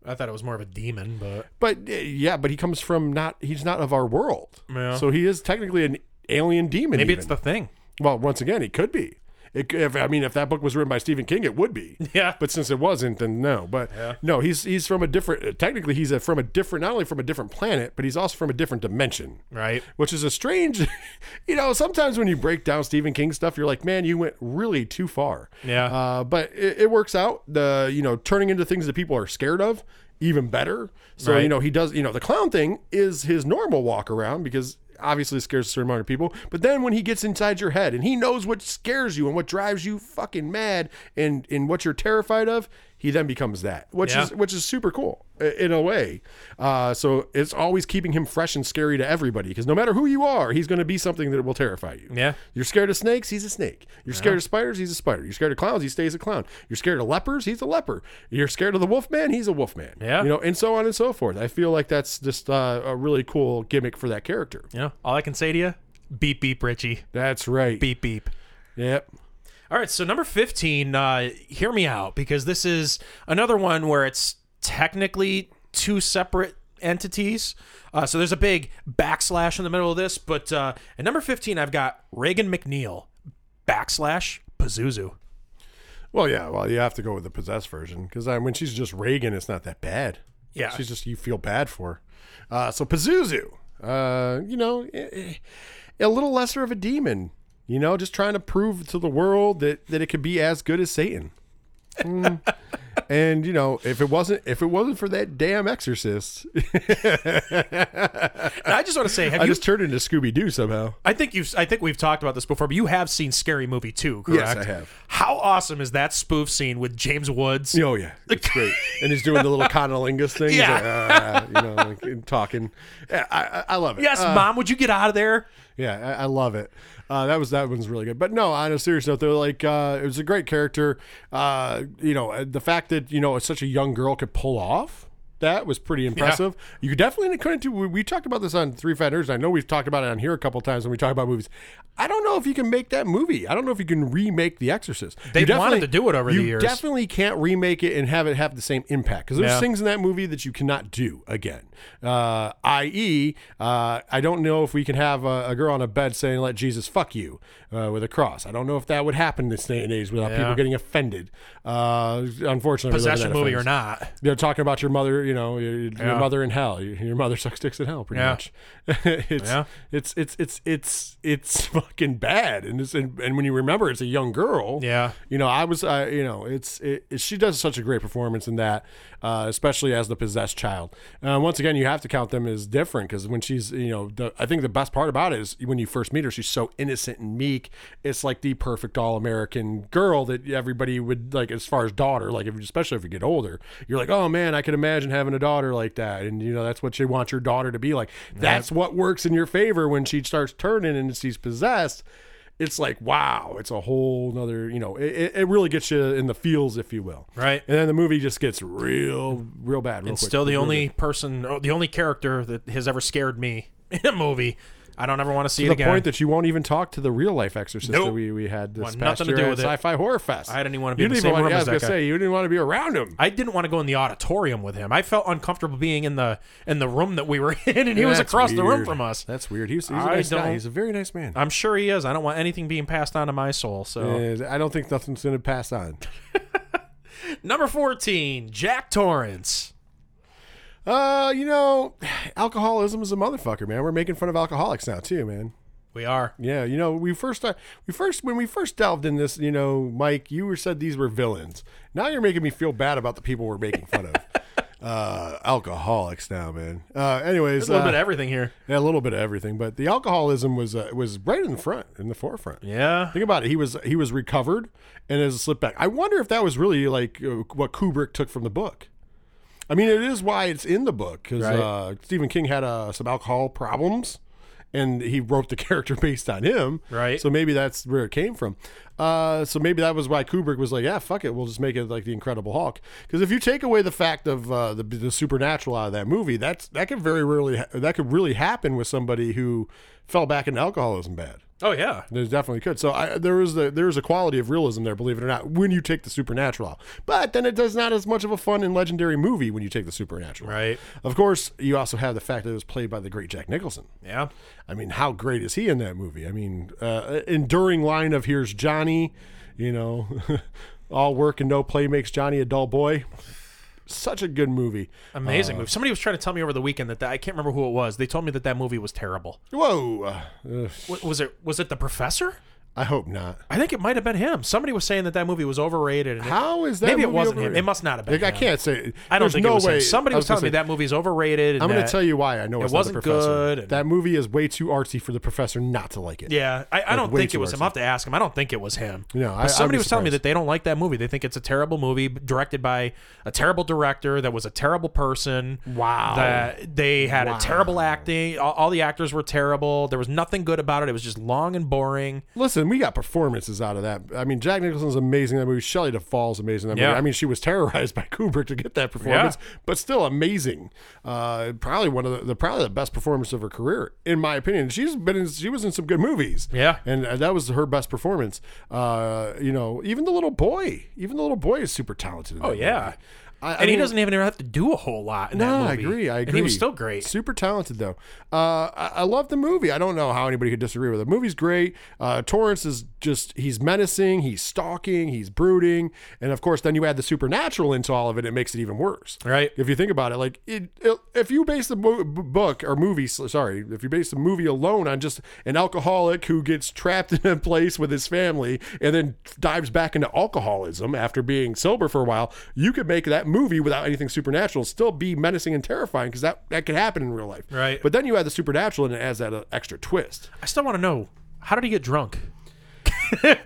I thought it was more of a demon, but But uh, yeah, but he comes from not he's not of our world, Yeah. so he is technically an alien demon. maybe even. it's the thing. Well, once again, he could be. It, if, I mean, if that book was written by Stephen King, it would be. Yeah. But since it wasn't, then no. But no, he's he's from a different. uh, Technically, he's a, from a different. Not only from a different planet, but he's also from a different dimension. Right. Which is a strange. You know, sometimes when you break down Stephen King stuff, you're like, man, you went really too far. Yeah. Uh, but it, it works out. The you know turning into things that people are scared of. Even better. So Right. you know he does. You know the clown thing is his normal walk around because obviously scares a certain amount of people. But then when he gets inside your head and he knows what scares you and what drives you fucking mad and and what you're terrified of, he then becomes that, which Yeah. is which is super cool in a way. Uh, so it's always keeping him fresh and scary to everybody because no matter who you are, he's going to be something that will terrify you. Yeah. You're scared of snakes, he's a snake. You're scared of spiders, he's a spider. You're scared of clowns, he stays a clown. You're scared of lepers, he's a leper. You're scared of the wolf man, he's a wolf man. Yeah. You know, and so on and so forth. I feel like that's just uh, a really cool gimmick for that character. Know, all I can say to you, beep beep, Richie, That's right. beep beep. Yep. All right, so number fifteen. Uh, hear me out because this is another one where it's technically two separate entities. Uh, so there's a big backslash in the middle of this, but uh, at number fifteen, I've got Regan MacNeil backslash Pazuzu. Well, yeah. Well, you have to go with the possessed version because I when she's just Regan, it's not that bad. Yeah. she's just you feel bad for. her. Uh, so Pazuzu, uh, you know, eh, eh, a little lesser of a demon. You know, just trying to prove to the world that that it could be as good as Satan. Mm. and you know, if it wasn't if it wasn't for that damn exorcist, I just want to say, have I you? just turned into Scooby Doo somehow. I think you've. I think we've talked about this before, but you have seen Scary Movie Yes, correct? I have. How awesome is that spoof scene with James Woods? Oh yeah, it's great. And he's doing the little cunnilingus thing. Yeah. like, "Ah," you know, like, talking. I, I, I love it. Yes, Uh, mom. Would you get out of there? Yeah, I, I love it. Uh, that was that one's really good. But no, on a serious note, they're like uh, it was a great character. Uh, you know, the fact that you know such a young girl could pull off that was pretty impressive. You definitely couldn't do. We, we talked about this on Three Fat Nerds. I know we've talked about it on here a couple times when we talk about movies. I don't know if you can make that movie. I don't know if you can remake The Exorcist. You They've wanted to do it over the years. you definitely can't remake it and have it have the same impact because there's Yeah. things in that movie that you cannot do again. Uh, i.e., uh, I don't know if we can have a, a girl on a bed saying "Let Jesus fuck you" uh, with a cross. I don't know if that would happen in this day and age without Yeah. people getting offended. Uh, unfortunately, Possession movie or offense. not. They're talking about your mother, you know, your, your Yeah. mother in hell. Your, your mother sucks dicks in hell, pretty Yeah. much. it's, Yeah. it's it's it's it's it's fucking bad, and it's, and, and when you remember it's a young girl, Yeah. you know, I was, uh, you know, it's it, it- she does such a great performance in that, uh, especially as the possessed child. Uh, once again, you have to count them as different because when she's, you know, the, I think the best part about it is when you first meet her, she's so innocent and meek. It's like the perfect all American girl that everybody would like as far as daughter, like if, especially if you get older, you're like, oh man, I could imagine having a daughter like that, and you know that's what you want your daughter to be like. That's what works in your favor when she starts turning and she's possessed it's like wow it's a whole nother you know it, it- really gets you in the feels if you will Right. and then the movie just gets real real bad real And quick. still the Real only good. person, the only character that has ever scared me in a movie. I don't ever want to see to it the again. point that you won't even talk to the real life exorcist that we, we had this Want past nothing to do with it. sci-fi horror fest I didn't even want to be you in the same want, room yeah, I was that guy. say you didn't want to be around him I didn't want to go in the auditorium with him. I felt uncomfortable being in the in the room that we were in, and he was That's across the room from us. that's weird he's, he's a nice guy he's a very nice man I'm sure he is. I don't want anything being passed on to my soul. So And I don't think nothing's going to pass on. number fourteen, Jack Torrance. Uh, you know, alcoholism is a motherfucker, man. We're making fun of alcoholics now too, man. We are. Yeah, you know, we first uh, we first when we first delved in this, you know, Mike, you were said these were villains. Now you're making me feel bad about the people we're making fun of. uh, alcoholics now, man. Uh, anyways, There's a little uh, bit of everything here. yeah, a little bit of everything, but the alcoholism was uh, was right in the front, in the forefront. Yeah. Think about it. He was he was recovered and as a slip back. I wonder if that was really like uh, what Kubrick took from the book. I mean, it is why it's in the book because Right. uh, Stephen King had uh, some alcohol problems, and he wrote the character based on him. Right. So maybe that's where it came from. Uh, so maybe that was why Kubrick was like, "Yeah, fuck it, we'll just make it like the Incredible Hulk." Because if you take away the fact of uh, the, the supernatural out of that movie, that's that could very rarely ha- that could really happen with somebody who fell back into alcoholism bad. Oh yeah. There's definitely could. So I, there is the there is a quality of realism there, believe it or not, when you take the supernatural out. But then it does not as much of a fun and legendary movie when you take the supernatural. Right. Of course, you also have the fact that it was played by the great Jack Nicholson. Yeah. I mean, how great is he in that movie? I mean, uh, enduring line of "Here's Johnny," you know, all work and no play makes Johnny a dull boy. Such a good movie. Amazing movie. Somebody was trying to tell me over the weekend that, that I can't remember who it was. They told me that that movie was terrible. Whoa. Uh, ugh, Wa- Was it was it the professor? I hope not. I think it might have been him. Somebody was saying that that movie was overrated. And How is that? maybe it wasn't him. It must not have been. Like, I can't say. I don't think no it was way. him. Somebody I was gonna telling me say- that movie's overrated. and I'm going to tell you why. I know it it's wasn't not the professor. good and- That movie is way too artsy for the professor not to like it. Yeah, I, I don't think it was him. I'll have to ask him. I don't think it was him. No, I- somebody was telling me that they don't like that movie. They think it's a terrible movie directed by a terrible director that was a terrible person. Wow. That they had a terrible acting. All, all the actors were terrible. There was nothing good about it. It was just long and boring. Listen, we got performances out of that. I mean, Jack Nicholson's amazing in that movie. Shelley Duvall's amazing in that Yeah. movie. I mean, she was terrorized by Kubrick to get that performance, but still amazing. Uh, probably one of the, the probably the best performance of her career, in my opinion. She's been in, she was in some good movies. Yeah. and uh, that was her best performance. Uh, you know, even the little boy, even the little boy is super talented. in Oh yeah. movie. I, I and he mean- doesn't even have to do a whole lot in No, I agree. I agree. And he was still great. Super talented though. Uh, I, I love the movie. I don't know how anybody could disagree with it. The movie's great. Uh, Torrance is just he's menacing. He's stalking. He's brooding. And of course, then you add the supernatural into all of it. It makes it even worse. Right. If you think about it, like it, it- if you base the mo- book or movie, sorry, if you base the movie alone on just an alcoholic who gets trapped in a place with his family and then dives back into alcoholism after being sober for a while, you could make that movie without anything supernatural still be menacing and terrifying because that that could happen in real life. Right. But then you add the supernatural and it adds that uh, extra twist. I still want to know how did he get drunk?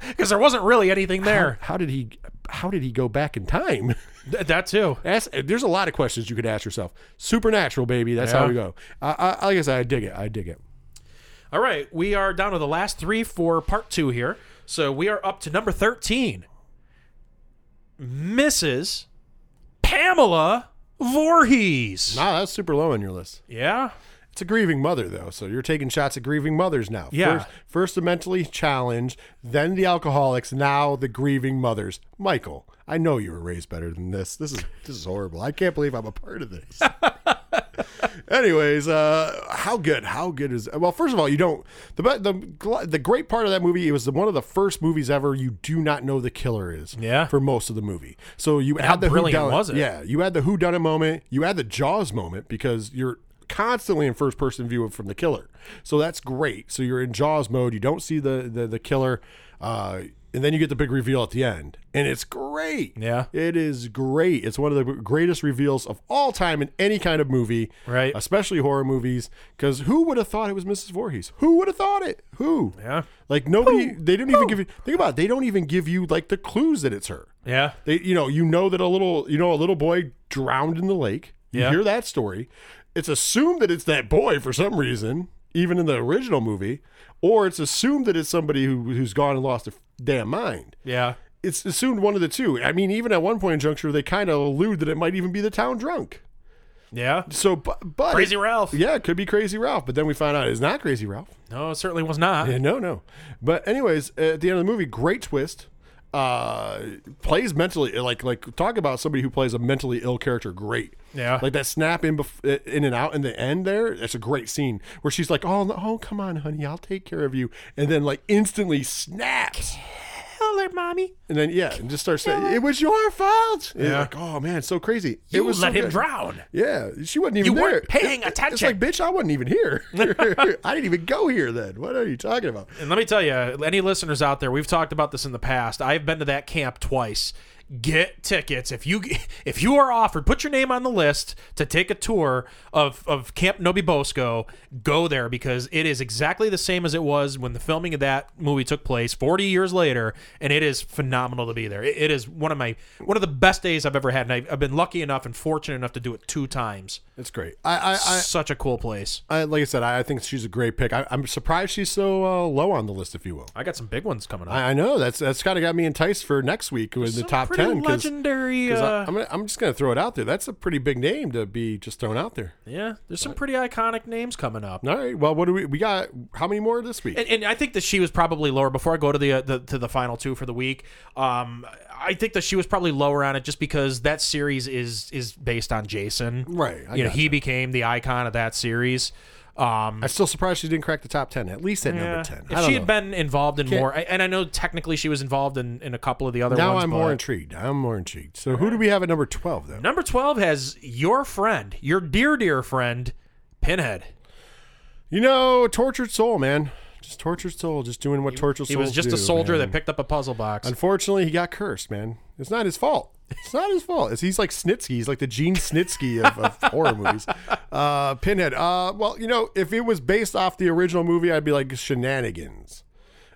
Because there wasn't really anything there. How did he? How did he go back in time? Th- that too. There's a lot of questions you could ask yourself. Supernatural, baby. That's how we go. I, I, I said, I dig it. I dig it. All right, we are down to the last three for part two here. So we are up to number 13. Mrs. Pamela Voorhees. Nah, that's super low on your list. Yeah. It's a grieving mother, though. So you're taking shots at grieving mothers now. Yeah. First, first the mentally challenged, then the alcoholics, now the grieving mothers. Michael, I know you were raised better than this. This is this is horrible. I can't believe I'm a part of this. Anyways, uh, how good? How good is? Well, first of all, you don't the the the great part of that movie. It was one of the first movies ever you do not know the killer is. Yeah. For most of the movie, so you how add the brilliant whodunit- was it? Yeah, you had the who done it moment. You had the Jaws moment because you're constantly in first person view from the killer. So that's great. So you're in Jaws mode. You don't see the the, the killer. Uh, and then you get the big reveal at the end, and it's great. Yeah. it is great. It's one of the greatest reveals of all time in any kind of movie, Right. Especially horror movies, because who would have thought it was Mrs. Voorhees? Who would have thought it? Who? Yeah. Like nobody. They didn't even give you. Think about. it. They don't even give you like the clues that it's her. Yeah. They, you know, you know that a little, you know, a little boy drowned in the lake. You Yeah. hear that story. It's assumed that it's that boy for some reason, even in the original movie, or it's assumed that it's somebody who who's gone and lost their damn mind. Yeah. It's assumed one of the two. I mean, even at one point in juncture, they kind of allude that it might even be the town drunk. Yeah. So, but, but Crazy Ralph. yeah, it could be Crazy Ralph. But then we find out it's not Crazy Ralph. No, it certainly was not. Yeah, no, no. But anyways, at the end of the movie, great twist. Uh, plays mentally like like talk about somebody who plays a mentally ill character. Great. Yeah. Like that snap in bef- in and out in the end there. That's a great scene where she's like, "Oh, oh, come on, honey, I'll take care of you," and then like instantly snaps. Hello, mommy. And then yeah, and just starts saying, "It was your fault." And Yeah. like, oh man, so crazy. You it was let so him good. drown. Yeah, she wasn't even You there. weren't paying It- It's attention. like, bitch, I wasn't even here. I didn't even go here then. What are you talking about? And let me tell you, any listeners out there, we've talked about this in the past. I've been to that camp twice. Get tickets if you if you are offered. Put your name on the list to take a tour of of Camp No-Be-Bo-Sco. Go there because it is exactly the same as it was when the filming of that movie took place 40 years later, and it is phenomenal to be there. It, it is one of my one of the best days I've ever had, and I've, I've been lucky enough and fortunate enough to do it two times. It's great. I, I, I, Such a cool place. I like I said, I, I think she's a great pick. I, I'm surprised she's so uh, low on the list, if you will. I got some big ones coming up. I, I know that's that's kind of got me enticed for next week with the Some top pretty ten. 'cause- legendary. 'cause I, uh, I'm gonna, I'm just gonna throw it out there. That's a pretty big name to be just thrown out there. Yeah, there's some pretty iconic names coming up. All right. Well, what do we we got? How many more this week? And, and I think that she was probably lower. Before I go to the, uh, the to the final two for the week, um, I think that she was probably lower on it just because that series is is based on Jason. Right, I you know, gotcha. he became the icon of that series. Um, I'm still surprised she didn't crack the top ten. At least at yeah. number ten. If she know. had been involved in Can't- more, and I know technically she was involved in, in a couple of the other now ones. I'm but- more intrigued. I'm more intrigued. So who do we have at number twelve though? Number twelve has your friend, your dear dear friend, Pinhead. You know, tortured soul, man. Just tortured soul, just doing what tortured soul. He was just a soldier that picked up a puzzle box. Unfortunately, he got cursed, man. It's not his fault. It's not his fault. It's, he's like Snitsky. He's like the Gene Snitsky of, of horror movies. Uh, Pinhead. Uh, well, you know, if it was based off the original movie, I'd be like shenanigans.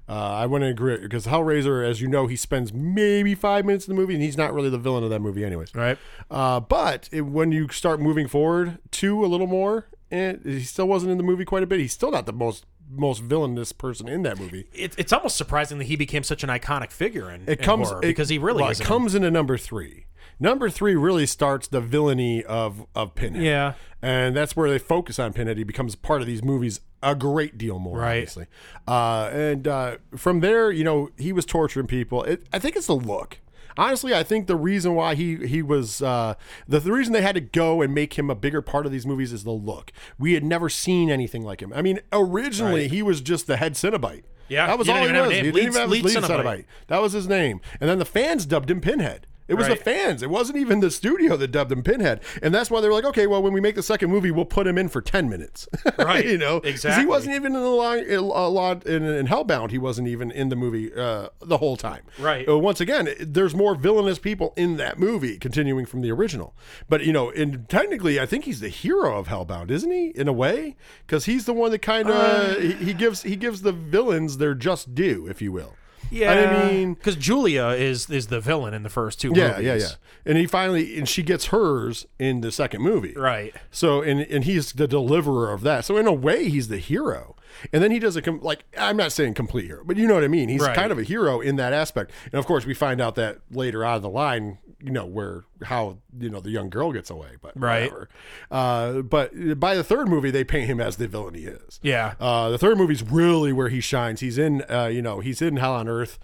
Uh, I wouldn't agree because Hellraiser, as you know, he spends maybe five minutes in the movie, and he's not really the villain of that movie, anyways. Right. Uh, but it, when you start moving forward to a little more, and he still wasn't in the movie quite a bit. He's still not the most most villainous person in that movie. it, it's almost surprising that he became such an iconic figure in, It in comes horror, it- because he really well, is it comes into number three. Number three really starts the villainy of of Pinhead. Yeah. and that's where they focus on Pinhead. He becomes part of these movies a great deal more, Right. obviously. Uh, and uh, from there, you know, he was torturing people. It, I think it's the look. Honestly, I think the reason why he he was uh, the, the reason they had to go and make him a bigger part of these movies is the look. We had never seen anything like him. I mean, originally he was just the head Cenobite. Yeah, that was all he didn't even have was. He didn't even have lead his lead Cenobite. Cenobite. That was his name. And then the fans dubbed him Pinhead. It was Right. the fans. It wasn't even the studio that dubbed him Pinhead. And that's why they were like, okay, well, when we make the second movie, we'll put him in for 10 minutes. Right. you know? Exactly. he wasn't even in the line, a lot in, in Hellbound. He wasn't even in the movie uh, the whole time. Right. Uh, once again, there's more villainous people in that movie, continuing from the original. But, you know, and technically, I think he's the hero of Hellbound, isn't he? In a way? Because he's the one that kind of, Uh. he, he gives he gives the villains their just due, if you will. Yeah, I mean, because Julia is is the villain in the first two yeah, movies. yeah, yeah. And he finally and she gets hers in the second movie. Right. So and and he's the deliverer of that. So in a way he's the hero. And then he does a com- like I'm not saying complete hero, but you know what I mean. He's Right. kind of a hero in that aspect. And of course we find out that later on the line you know where how you know the young girl gets away, but Right. whatever. Uh, but by the third movie, they paint him as the villain he is. Yeah. Uh, the third movie's really where he shines. He's in, uh, you know, he's in Hell on Earth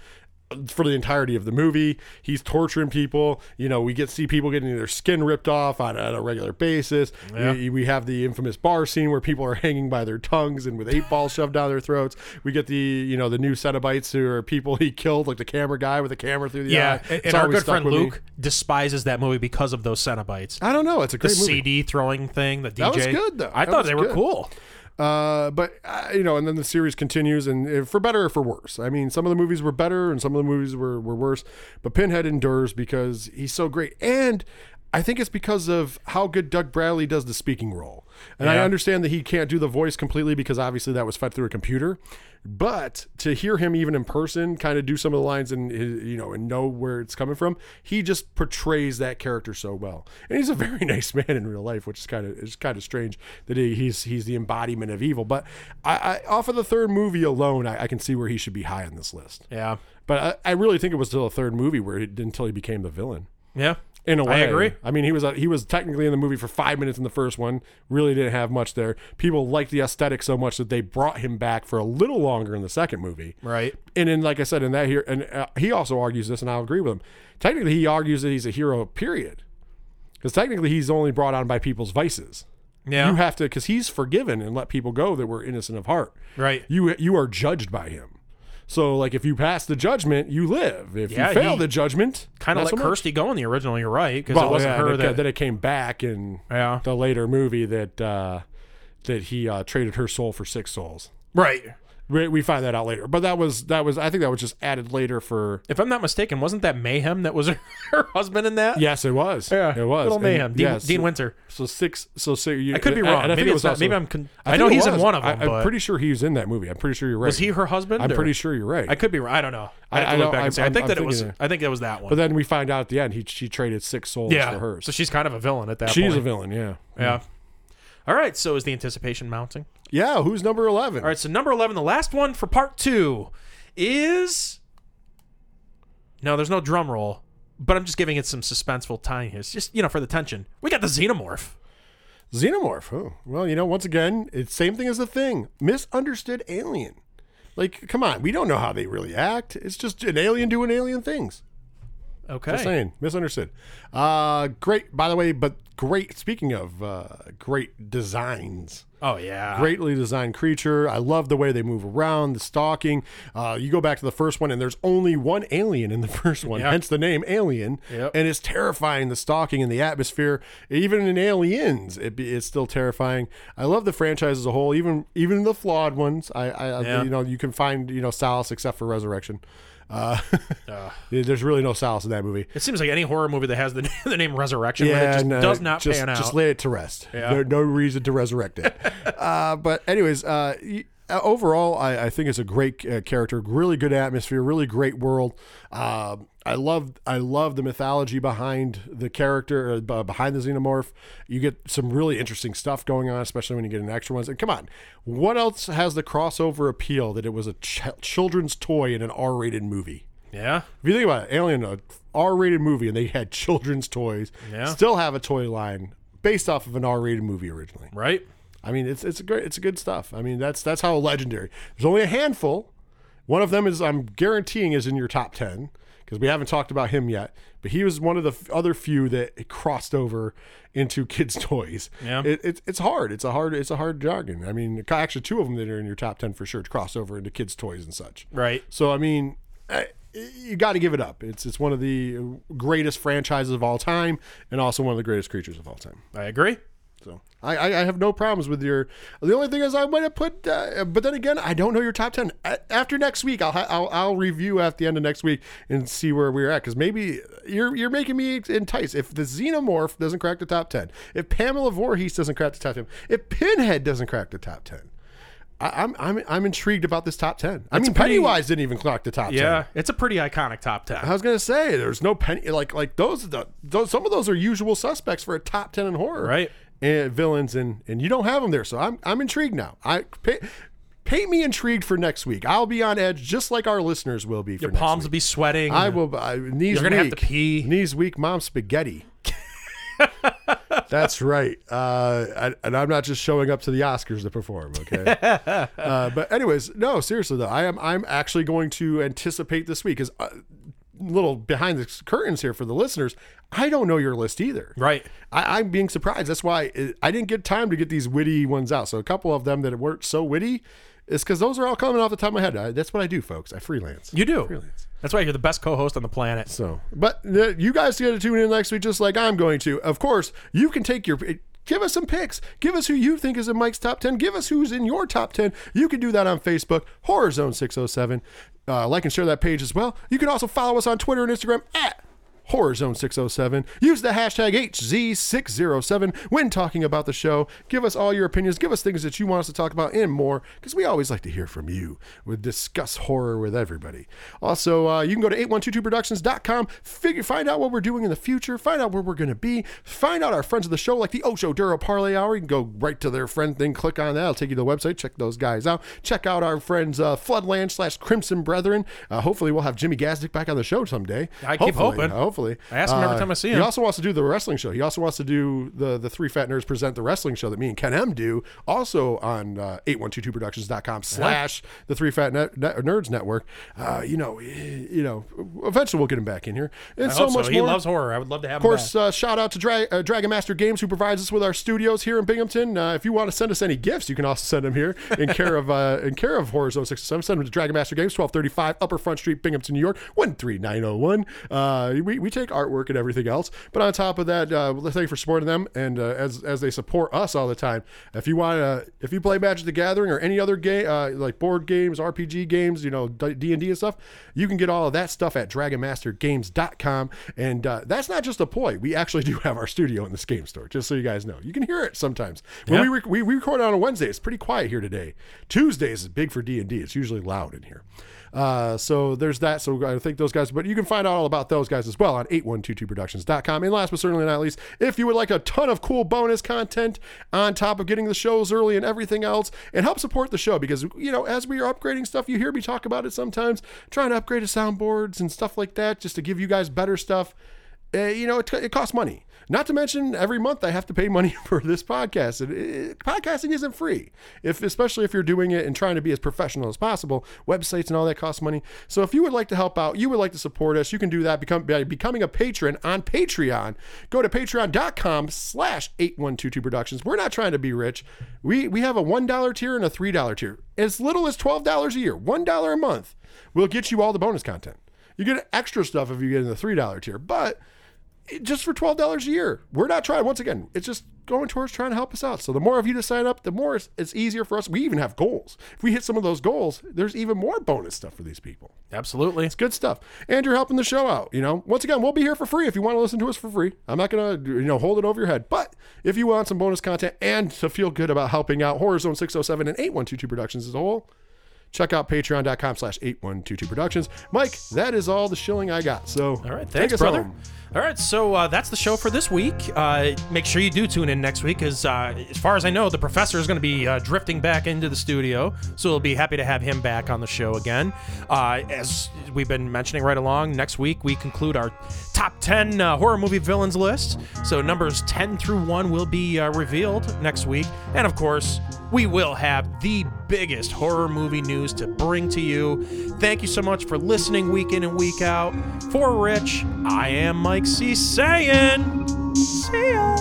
for the entirety of the movie. He's torturing people. You know, we get see people getting their skin ripped off on, on a regular basis. We, we have the infamous bar scene where people are hanging by their tongues and with eight balls shoved down their throats. We get the, you know, the new Cenobites who are people he killed, like the camera guy with the camera through the Yeah, eye. and, and our good friend with me. Luke despises that movie because of those Cenobites. I don't know. It's a The great movie. CD throwing thing, the DJ. That was good, though. I That thought they were good. cool. Uh, but uh, you know, and then the series continues, and uh, for better or for worse. I mean, some of the movies were better, and some of the movies were were worse. But Pinhead endures because he's so great, and I think it's because of how good Doug Bradley does the speaking role. And I understand that he can't do the voice completely because obviously that was fed through a computer. But to hear him even in person, kind of do some of the lines and you know and know where it's coming from, he just portrays that character so well. And he's a very nice man in real life, which is kind of it's kind of strange that he, he's he's the embodiment of evil. But I, I off of the third movie alone, I, I can see where he should be high on this list. Yeah. But I, I really think it was still the third movie where he, until he became the villain. Yeah. In a way, agree. I mean, he was uh, he was technically in the movie for five minutes in the first one. Really didn't have much there. People liked the aesthetic so much that they brought him back for a little longer in the second movie. Right. And then, like I said, in that here, and uh, he also argues this, and I'll agree with him. Technically, he argues that he's a hero. Period. Because technically, he's only brought on by people's vices. Yeah. You have to, because he's forgiven and let people go that were innocent of heart. Right. You you are judged by him. So, like, if you pass the judgment, you live. If Yeah, you fail he- the judgment, Kind of not like so much. Kirsty go in the original. You're right because Well, it wasn't yeah, her it, that. then it came back in Yeah. the later movie that uh, that he uh, traded her soul for six souls. right. We, we find that out later, but that was that was I think that was just added later for. If I'm not mistaken, wasn't that Mayhem that was her, her husband in that? Yes, it was. Yeah. it was Little And Mayhem. Dean, yes, Dean Winter. So six. So six. You, I could be wrong. and I think maybe it was not. also- maybe I'm. Con- I, think know it he's in one of them. I'm but pretty sure he was in that movie. I'm pretty sure you're right. was he her husband? I'm or- pretty sure you're right. I could be wrong. I don't know. I have I- to I look back I'm- and see. I think I'm that it was. thinking I think it was that one. but then we find out at the end he she traded six souls yeah. for hers. So she's kind of a villain at that she's point. a villain. Yeah. Yeah. All right. So is the anticipation mounting? Yeah. Who's number eleven? All right. So number eleven, the last one for part two, is. No, there's no drum roll, but I'm just giving it some suspenseful time here. It's just you know for the tension. We got the xenomorph. Xenomorph. Oh, well, you know, once again, it's same thing as the thing. Misunderstood alien. Like, come on, we don't know how they really act. It's just an alien doing alien things. Okay. Just saying, misunderstood. Uh, great, by the way, but great. Speaking of uh, great designs, Oh yeah. greatly designed creature. I love the way they move around, the stalking. Uh, you go back to the first one, and there's only one alien in the first one, Yeah. hence the name Alien. Yep. And it's terrifying, the stalking and the atmosphere. Even in Aliens, it, it's still terrifying. I love the franchise as a whole, even even the flawed ones. I, I Yeah. you know, you can find you know solace except for Resurrection. Uh, there's really no solace in that movie. It seems like any horror movie that has the, the name Resurrection, with it just no, does not just, pan out. Just lay it to rest. Yeah. There, no reason to resurrect it. uh, but anyways, uh, uh, overall, I, I think it's a great uh, character, really good atmosphere, really great world. Uh, I love I love the mythology behind the character, uh, behind the xenomorph. You get some really interesting stuff going on, especially when you get an extra ones. And come on, what else has the crossover appeal that it was a ch- children's toy in an R-rated movie? yeah. If you think about it, Alien, a R-rated movie, and they had children's toys. Yeah. Still have a toy line based off of an R-rated movie originally. Right. I mean, it's it's a great, it's a good stuff. I mean, that's that's how legendary. There's only a handful. One of them is I'm guaranteeing is in your top ten because we haven't talked about him yet. But he was one of the f- other few that crossed over into kids' toys. Yeah. it, it's it's hard. It's a hard it's a hard jargon. I mean, actually, two of them that are in your top ten for sure to cross over into kids' toys and such. Right. So I mean, I- you got to give it up. It's it's one of the greatest franchises of all time, and also one of the greatest creatures of all time. I agree. So I, I, I have no problems with your. The only thing is I might have put, uh, but then again, I don't know your top ten. A- After next week, I'll, ha- I'll I'll review at the end of next week and see where we're at because maybe you're you're making me enticed. If the Xenomorph doesn't crack the top ten, if Pamela Voorhees doesn't crack the top ten, if Pinhead doesn't crack the top ten. I, I'm I'm I'm intrigued about this top ten. I mean, pretty- Pennywise didn't even crack the top ten. Yeah. It's a pretty iconic top ten. I was gonna say there's no penny like like those, the, those some of those are usual suspects for a top ten in horror, Right. And villains and and you don't have them there, so I'm I'm intrigued now. I pa- paint me intrigued for next week. I'll be on edge just like our listeners will be. For Your palms will be sweating. I will. I, knees You're gonna have weak. to pee. Knees weak. Mom spaghetti. That's right. Uh, and- and I'm not just showing up to the Oscars to perform. Okay. uh, but anyways, no, seriously though, I am. I'm actually going to anticipate this week because. Uh, little behind the curtains here for the listeners i don't know your list either Right. I, i'm being surprised that's why it, i didn't get time to get these witty ones out so a couple of them that weren't so witty is because those are all coming off the top of my head I, that's what i do folks i freelance You do. Freelance. That's why you're the best co-host on the planet. so, but the, you guys get to tune in next week just like I'm going to. Of course, you can take your. Give us some picks. Give us who you think is in Mike's top 10. Give us who's in your top 10. You can do that on Facebook, Horror Zone 607. Uh, like and share that page as well. You can also follow us on Twitter and Instagram at Horror Zone 607. Use the hashtag HZ607 when talking about the show. Give us all your opinions. Give us things that you want us to talk about and more because we always like to hear from you. We discuss horror with everybody. Also, uh, you can go to 8122productions.com, figure, find out what we're doing in the future, find out where we're going to be, find out our friends of the show like the Osho Duro Parlay Hour. You can go right to their friend thing, click on that. I'll take you to the website. Check those guys out. Check out our friends uh, Floodland slash Crimson Brethren. Uh, hopefully, we'll have Jimmy Gazdick back on the show someday. I keep hoping. Hopefully. I ask him every time I see him. He also wants to do the wrestling show. He also wants to do the the Three Fat Nerds present the wrestling show that me and Ken M do, also on uh, 8122productions.com slash the Three Fat Net, Net- Nerds Network. Uh, you know, eh, you know, eventually we'll get him back in here. And I so much so. He more. loves horror. I would love to have him. Of course, uh, shout out to Dra- uh, Dragon Master Games who provides us with our studios here in Binghamton. Uh, if you want to send us any gifts, you can also send them here in care of uh, in care of Horror Zone 67. Send them to Dragon Master Games, 1235 Upper Front Street, Binghamton, New York, 13901. Uh, we, we take artwork and everything else. But on top of that, uh, thank you for supporting them and uh, as as they support us all the time. If you want to, if you play Magic the Gathering or any other game uh, like board games, RPG games, you know D and D and stuff, you can get all of that stuff at DragonMasterGames.com. And uh, that's not just a ploy. We actually do have our studio in this game store, just so you guys know. You can hear it sometimes when Yeah. we, rec- we we record on a Wednesday. It's pretty quiet here today. Tuesdays is big for D and D. It's usually loud in here. Uh, so there's that. So I thank those guys. But you can find out all about those guys as well on 8122productions.com. And last but certainly not least, if you would like a ton of cool bonus content on top of getting the shows early and everything else, and help support the show because, you know, as we are upgrading stuff, you hear me talk about it sometimes, trying to upgrade the soundboards and stuff like that just to give you guys better stuff. Uh, you know, it, it costs money. Not to mention, every month I have to pay money for this podcast. It, podcasting isn't free, if especially if you're doing it and trying to be as professional as possible. Websites and all that cost money. So if you would like to help out, you would like to support us, you can do that become, by becoming a patron on Patreon. Go to patreon.com slash 8122 productions. We're not trying to be rich. We, we have a $1 tier and a $3 tier. As little as $12 a year, $1 a month will get you all the bonus content. You get extra stuff if you get in the $3 tier, but just for twelve dollars a year. We're not trying. Once again, it's just going towards trying to help us out. So the more of you to sign up, the more it's, it's easier for us. We even have goals. If we hit some of those goals, there's even more bonus stuff for these people. Absolutely. It's good stuff, and you're helping the show out. You know, once again, we'll be here for free if you want to listen to us for free. I'm not gonna you know hold it over your head, but if you want some bonus content and to feel good about helping out Horror Zone 607 and 8122 Productions as a whole. Check out patreon.com slash 8122 productions. Mike, that is all the shilling I got. So, All right, thanks, brother. home. All right, so uh, that's the show for this week. Uh, make sure you do tune in next week, because uh, as far as I know, the professor is going to be uh, drifting back into the studio, so we'll be happy to have him back on the show again. Uh, as we've been mentioning right along, next week we conclude our top 10 uh, horror movie villains list. So numbers 10 through 1 will be revealed next week. And of course, we will have the biggest horror movie news to bring to you. Thank you so much for listening week in and week out. For Rich, I am Mike Galaxy saying, see ya.